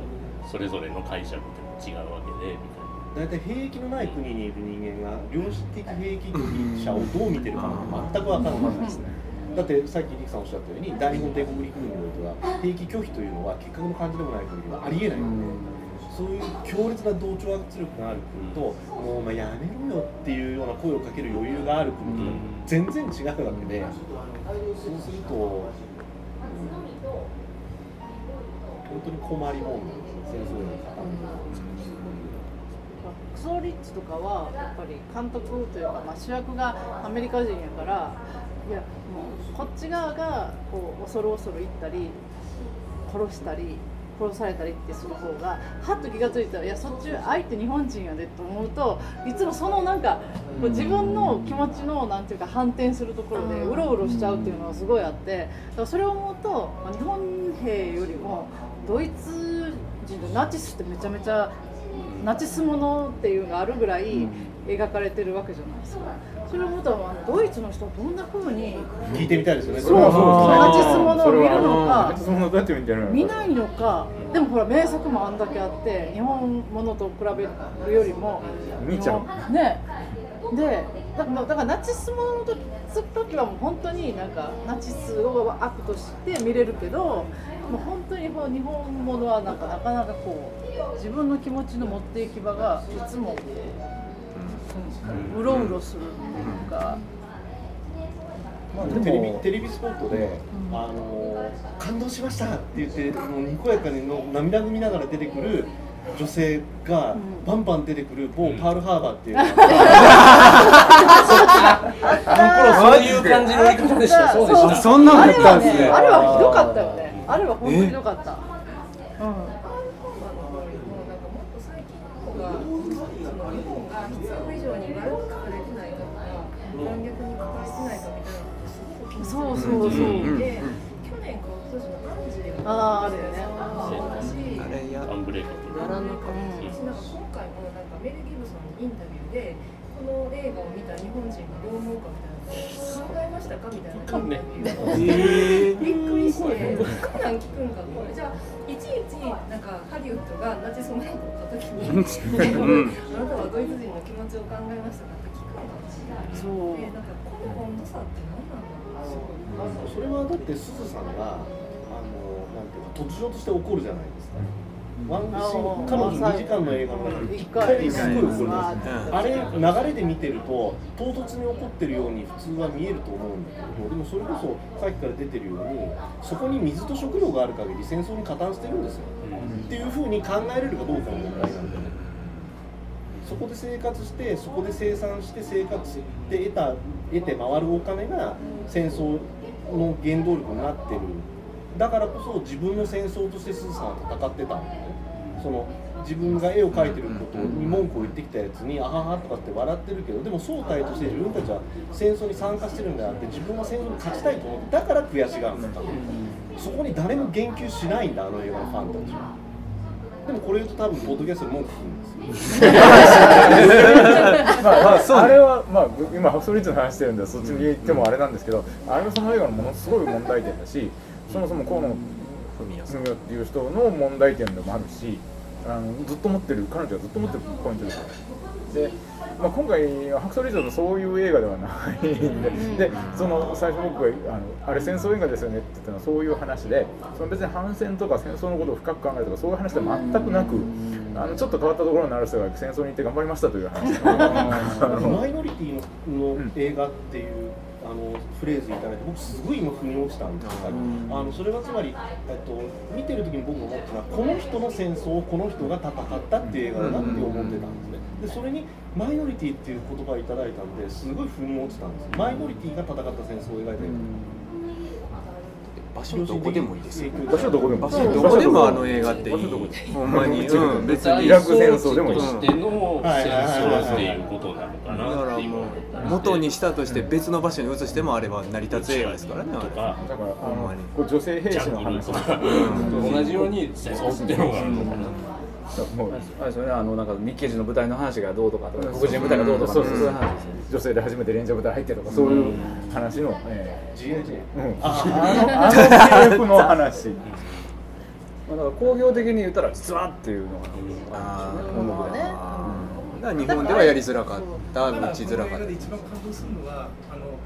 Speaker 1: それぞれの解釈って違うわけでみたいな。
Speaker 6: 大体兵役のない国にいる人間が量子的兵役者をどう見てるかなんて全く分からない。ですねだってさっきリクさんおっしゃったように大日本帝国陸軍においては兵役拒否というのは結核の感じでもない限りはありえないのでそういう強烈な同調圧力がある国ともうお前やめろよっていうような声をかける余裕がある国と全然違うわけでそうすると、本当に困りもんなんですよ。戦争の方
Speaker 2: クソリッチとかはやっぱり監督というか、まあ、主役がアメリカ人やからいやもうこっち側がこう恐る恐る行ったり殺したり殺されたりってする方がはっと気が付いたらいやそっち相手日本人やでと思うといつもそのなんかこう自分の気持ちのなんていうか反転するところでうろうろしちゃうっていうのがすごいあってだからそれを思うとまあ日本兵よりもドイツ人のナチスってめちゃめちゃナチスものっていうのがあるぐらい描かれてるわけじゃないですか。それを思うとあのドイツの人はどんな風に
Speaker 6: 聞いてみたいですよね
Speaker 2: そうそうそうナチスものを見るの
Speaker 4: ナ
Speaker 2: か
Speaker 4: チスものどうやって見てるの
Speaker 2: 見ないのかでもほら名作もあんだけあって日本ものと比べるよりも
Speaker 4: 見ちゃう。
Speaker 2: もね。でだからだからナチスものの時時はもう本当になんかナチスを悪として見れるけどもう本当にこう日本ものはなんかなかなかこう自分の気持ちの持っていき場がいつもこう、うん、うろうろするっていうか。
Speaker 6: まあ、テレビテレビスポットで、あの感動しましたって言ってもうにこやかにの涙ぐみながら出てくる女性がバンバン出てくる某パールハーバーっていう。のが、
Speaker 1: あの頃そういう感じの言い方でした。そうでした。
Speaker 5: そんなんだったんですね。
Speaker 2: あれはひどかったよね。あれは本当にひどかった。うん。
Speaker 10: もうなん。かもっと最近の方がそ
Speaker 2: うそうそう。
Speaker 10: っていて去年か一昨年
Speaker 2: あーあるよね。
Speaker 10: 私
Speaker 5: あれや
Speaker 1: アンブレイクっていう
Speaker 10: やらなかったしなんか今回もなんかメル・ギブソンにインタビューでこの映画を見た日本人がどう思うかみたいな考えましたかみたいな。インタビューを
Speaker 5: え
Speaker 10: びっくりして、こんなん聞くんかこれじゃあいちいちなんかハリウッドがナチスモノを撮った時に、
Speaker 5: ん。
Speaker 10: あなたはドイツ人の気持ちを考えましたかって聞くのかもしれない。
Speaker 2: そう
Speaker 10: でなんかこの温度差って何なんだろう。
Speaker 6: それはだってすずさんがあのなんていうか突如として怒るじゃないですか。ワンシーン彼女2時間の映画の中で1回すごい怒るんですあれ流れで見てると唐突に怒ってるように普通は見えると思うんだけどでもそれこそさっきから出てるようにそこに水と食料がある限り戦争に加担してるんですよ、っていうふうに考えれるかどうかの問題なんでね。そこで生活してそこで生産して生活で得た得て回るお金が戦争の原動力になってるだからこそ自分の戦争として鈴さんは戦ってたんだよね。その自分が絵を描いてることに文句を言ってきたやつにあははとかって笑ってるけどでも総体として自分たちは戦争に参加してるんであって自分は戦争に勝ちたいと思ってだから悔しがるんだ多分そこに誰も言及しないんだあの映画のファンたちは。でもこれ言うと多分ポッドキャストで文句言うんですよ。
Speaker 4: まあまあ、そうあれは、まあ、今、ハクソリッツの話してるんで、そっちに行ってもあれなんですけど、あれはその映画のものすごい問題点だし、そもそも河野文雄っていう人の問題点でもあるし、あのずっと持ってる、彼女がずっと持ってるポイントですよ。で、まあ、今回、ハクソリッツのそういう映画ではないんで、でその最初僕があの、あれ戦争映画ですよねって言ったのはそういう話で、その別に反戦とか戦争のことを深く考えるとか、そういう話では全くなく、あのちょっと変わったところになる人が戦争に行って頑張りましたという話。
Speaker 6: マイノリティのの映画っていう、あのフレーズいただいて僕すごい今腑に落ちたんですよ、あのそれはつまり、えっと、見てる時に僕が思ったのはこの人の戦争をこの人が戦ったっていう映画だなって思ってたんですね。でそれにマイノリティっていう言葉をいただいたんですごい腑に落ちたんですマイノリティが戦った戦争を描いた映画
Speaker 5: 場所どこでもいいですよ。
Speaker 4: 場所どこでも
Speaker 5: 場所どこでもあの映画っていい。ほんまに、うん、別に。
Speaker 4: イラク戦争でもいい。
Speaker 1: としての戦争っていうことなのか
Speaker 5: だ
Speaker 1: なっていう。
Speaker 5: からもう元にしたとして別の場所に移してもあれば成り立つ映画ですからね
Speaker 4: だから
Speaker 5: ほんまに。
Speaker 4: 女性兵
Speaker 1: ジ
Speaker 4: 士の話
Speaker 1: とか。同じように戦争っていうのがあるのかな
Speaker 3: あれですよね。あのなんか日系人の部隊の話がどうとかとか黒人部隊がどうとかそういう話ですよね。
Speaker 4: 女性で初めてレンジャー部隊入ってとかそういう話の、え
Speaker 6: GIJ
Speaker 4: ーうん、ああのあの話
Speaker 3: まあ、だから工業的に言ったら実はっていうのが
Speaker 5: あー
Speaker 3: 本国で、
Speaker 2: ね
Speaker 5: だから日本ではやりづらかった打ちづらかっ
Speaker 11: この映画で一番感動するのはあの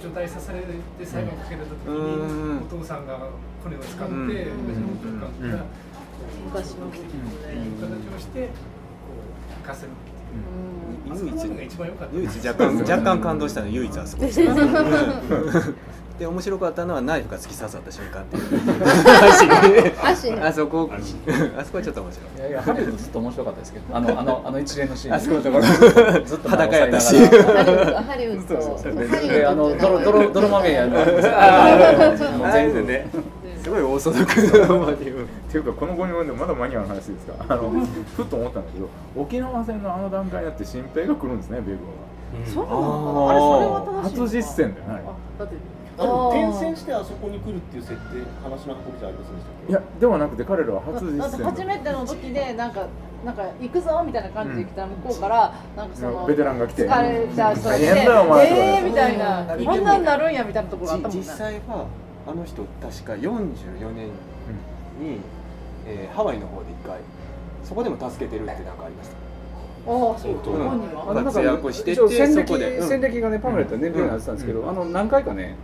Speaker 11: 除隊さされて裁判をかけられた時
Speaker 5: うん
Speaker 11: にお父さんが骨を使って
Speaker 5: うん
Speaker 11: 別の男官から
Speaker 2: 昔の。
Speaker 11: っていう形をしてこう行かせる。
Speaker 5: 唯一唯一若干若干感動したの唯一あそこで面白かったのはナイフが突き刺さった瞬間っていう
Speaker 8: 足ね
Speaker 5: あそこあそこはちょっと面白い
Speaker 3: いやいやハリウッドずっと面白かったですけどあのあのあの一連のシーン
Speaker 5: あそこのところ
Speaker 3: ずっと
Speaker 5: 裸やったし
Speaker 8: ハリウッドハリウッド
Speaker 3: であの泥泥泥まみれ全部
Speaker 5: ねすごいオーソドック
Speaker 4: っていうかこの後に及んでまだマニアの話ですか。あのふっと思ったんだけど沖縄戦のあの段階になって新兵が来るんですね米軍は。
Speaker 2: そうなの？あれそれは正しい
Speaker 4: 初実戦だよね
Speaker 2: だって
Speaker 6: 転戦してあそこに来るっていう設定話の運びじゃありませんでした
Speaker 4: いやではなくて彼らは初実
Speaker 2: だって
Speaker 4: 戦
Speaker 2: 初めての時でなんかなんか行くぞみたいな感じで来たら向こうからなんかその
Speaker 4: ベテランが来て。
Speaker 2: 疲れた人がえーみたいな。こんなんなるんやみたいなところがあったもんね。
Speaker 5: 実際はあの人確か44年に、えーハワイの方で一回そこでも助けてるってなんかありました。
Speaker 2: ああそう
Speaker 1: 本当
Speaker 2: 本人は。
Speaker 3: あのなんか
Speaker 5: 活躍してて
Speaker 3: 戦歴戦歴がねパンフレットで年表になってたんですけど、あの何回かね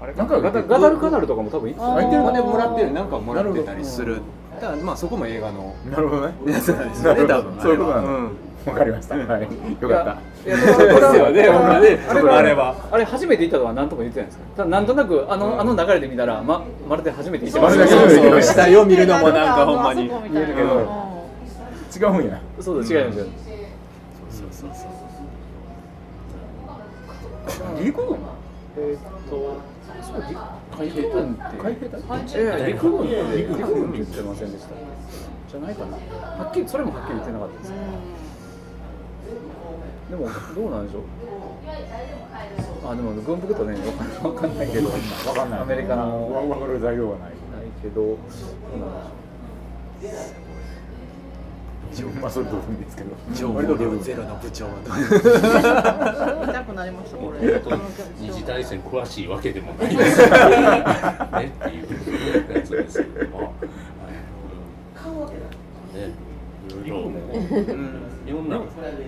Speaker 3: あれ
Speaker 4: 何回か
Speaker 3: ガタガダルカナルとかも多分行ってた
Speaker 2: あー。
Speaker 3: 行ってる
Speaker 5: お金
Speaker 3: の
Speaker 5: もらってるなんかもらってたりする。だからまあそこも映画の
Speaker 4: なるほどね。
Speaker 5: やつなんです
Speaker 4: なるほど。
Speaker 5: よね多分
Speaker 4: そういうことなんだ。
Speaker 5: うん。
Speaker 4: わかりました。はい。よかった
Speaker 3: いや
Speaker 5: ですよねほんまね。
Speaker 3: あれ
Speaker 5: あれは。
Speaker 3: あれ初めて行ったとは何とも言ってないんですか？なんとなくあの,、あの流れで見たらままるで初めて行って
Speaker 4: まるで
Speaker 3: そう
Speaker 4: 初めて行って
Speaker 5: 死体を見るのもなんかほんまに
Speaker 3: 見えるけど
Speaker 4: 違うんや
Speaker 3: そうだ違いますよ、
Speaker 5: そうそうそう
Speaker 3: 陸軍えーっと海兵隊って
Speaker 4: 海兵隊
Speaker 3: ええ陸軍って陸軍って言ってませんでしたじゃないかなはっきりそれもはっきり言ってなかったですでもどうなんでしょう？あでも軍服とねわかんないけど。
Speaker 4: わかんない。
Speaker 3: アメリカの。
Speaker 4: わわかる材料がない
Speaker 3: ないけど。どうなんでしょ
Speaker 4: まあそれどうでもいいですけど。
Speaker 5: 情報量ゼロの部長は
Speaker 2: 見たくなりましたこれ。
Speaker 1: 二次大戦詳しいわけでもないです。ねっていうやつですけども、はい。ね、いろいろいろんな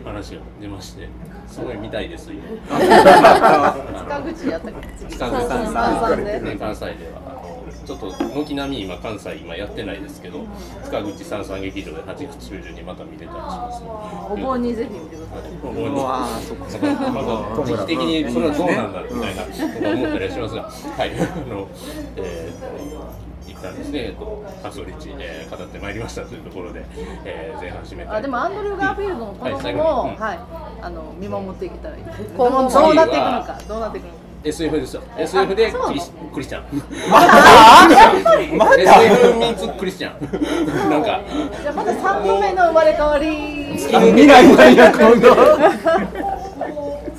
Speaker 1: 話が出ましてすごい見たいです今。
Speaker 2: 塚口やったっけ
Speaker 1: 塚口さん
Speaker 2: 三三で。
Speaker 1: ね関西では。あのちょっと軒並み今関西今やってないですけど塚口三三劇場で8月中旬にまた見れたりします。
Speaker 2: お盆にぜひ見てください。
Speaker 1: お盆に。まだ時期的にそれはどうなんだろうみたいな思ったりはしますが、はい、あの、えー一旦ですね、えっと、発想リッチで語ってまいりましたというところで、えー前半締めたい
Speaker 2: あでもアンドリュー・ガーフィールドの子供
Speaker 1: はい。うん。
Speaker 2: もはい。あの見守っていけたらいい。
Speaker 8: 今後も。
Speaker 2: どうなっていくのか。どうなっていくのか。
Speaker 1: SF ですよ。SF でクリスクリスチャン。
Speaker 2: まだ
Speaker 1: ？SF ミーツクリスチャン。なんか。
Speaker 2: じゃあまだ三度目の生まれ変わり。
Speaker 5: 未来なんや今度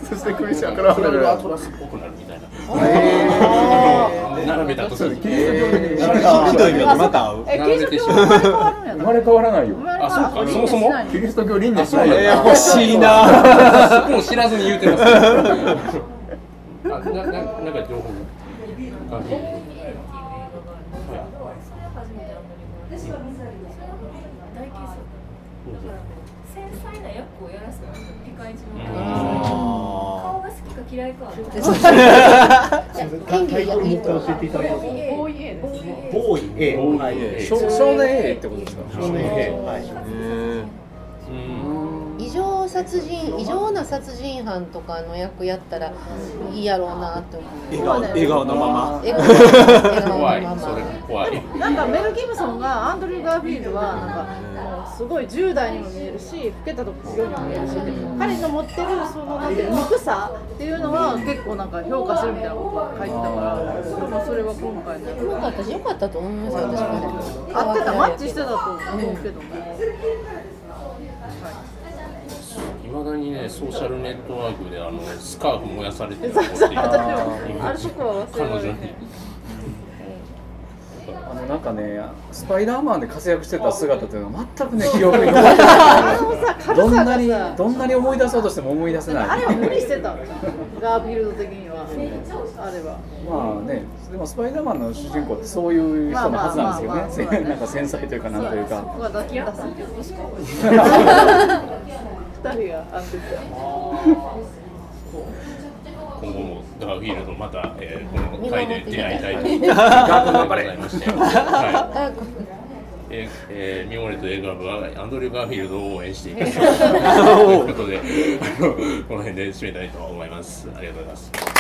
Speaker 4: そしてクリスチャンから
Speaker 1: クラウドアトラスっぽくなるみたいな 並べたと。す。る
Speaker 5: ひどい目でまた会う。
Speaker 2: えキリスト教は生まれ変わるんやな
Speaker 4: 生まれ変わらないよ。
Speaker 1: あそうか。そもそも？
Speaker 4: キリスト教輪廻し
Speaker 1: そうなんだ。
Speaker 5: えー欲しいな。
Speaker 1: そこも知らずに言うてますあな。な。な。んか情報が
Speaker 10: 繊細な役をやらせたんですよピカイチの顔が好きか嫌いかは
Speaker 8: 演技やいいと
Speaker 6: 教えていただけますか
Speaker 2: ボーイ。A ですね
Speaker 6: ボーイ。A はい
Speaker 3: ょ少少年 A ってことですか？
Speaker 6: 少年 A はい
Speaker 8: 殺人異常な殺人犯とかの役やったらいいやろうなって思う。
Speaker 5: 笑顔笑顔のまま。
Speaker 8: 笑顔のまま。
Speaker 1: それ怖い。
Speaker 2: なんかメル・ギブソンがアンドリュー・ガーフィールドはなんかもうすごい10代にも見えるし老けたところにも見えるし彼の持ってるそのなんていうの憎さっていうのは結構なんか評価するみたいなことを書いてたから、まあ、それは今回の
Speaker 8: よかったしよかったと思いますよ私これ
Speaker 2: 合ってたマッチしてたと思うけど。ね、
Speaker 1: いまだにねソーシャルネットワークであのスカーフ燃やされてる 子っていう彼女に。
Speaker 3: あのなんかねスパイダーマンで活躍してた姿っていうのは全くね記憶に残ってない。どんなにどんなに思い出そうとしても思い出せない。
Speaker 2: あれは無理してたガーフィールド的には。あれは。
Speaker 3: まあねでもスパイダーマンの主人公ってそういう人のはずなんですよね。なんか繊細というかなんというか？
Speaker 2: 二人があんですよ
Speaker 1: 今後もダーフィールドまた、えー、この回で出会いたいと思いまして、はいえーえー、ミモレと映画部はアンドリュー・ガーフィールドを応援していきます。ということであのこの辺で締めたいと思います。ありがとうございます。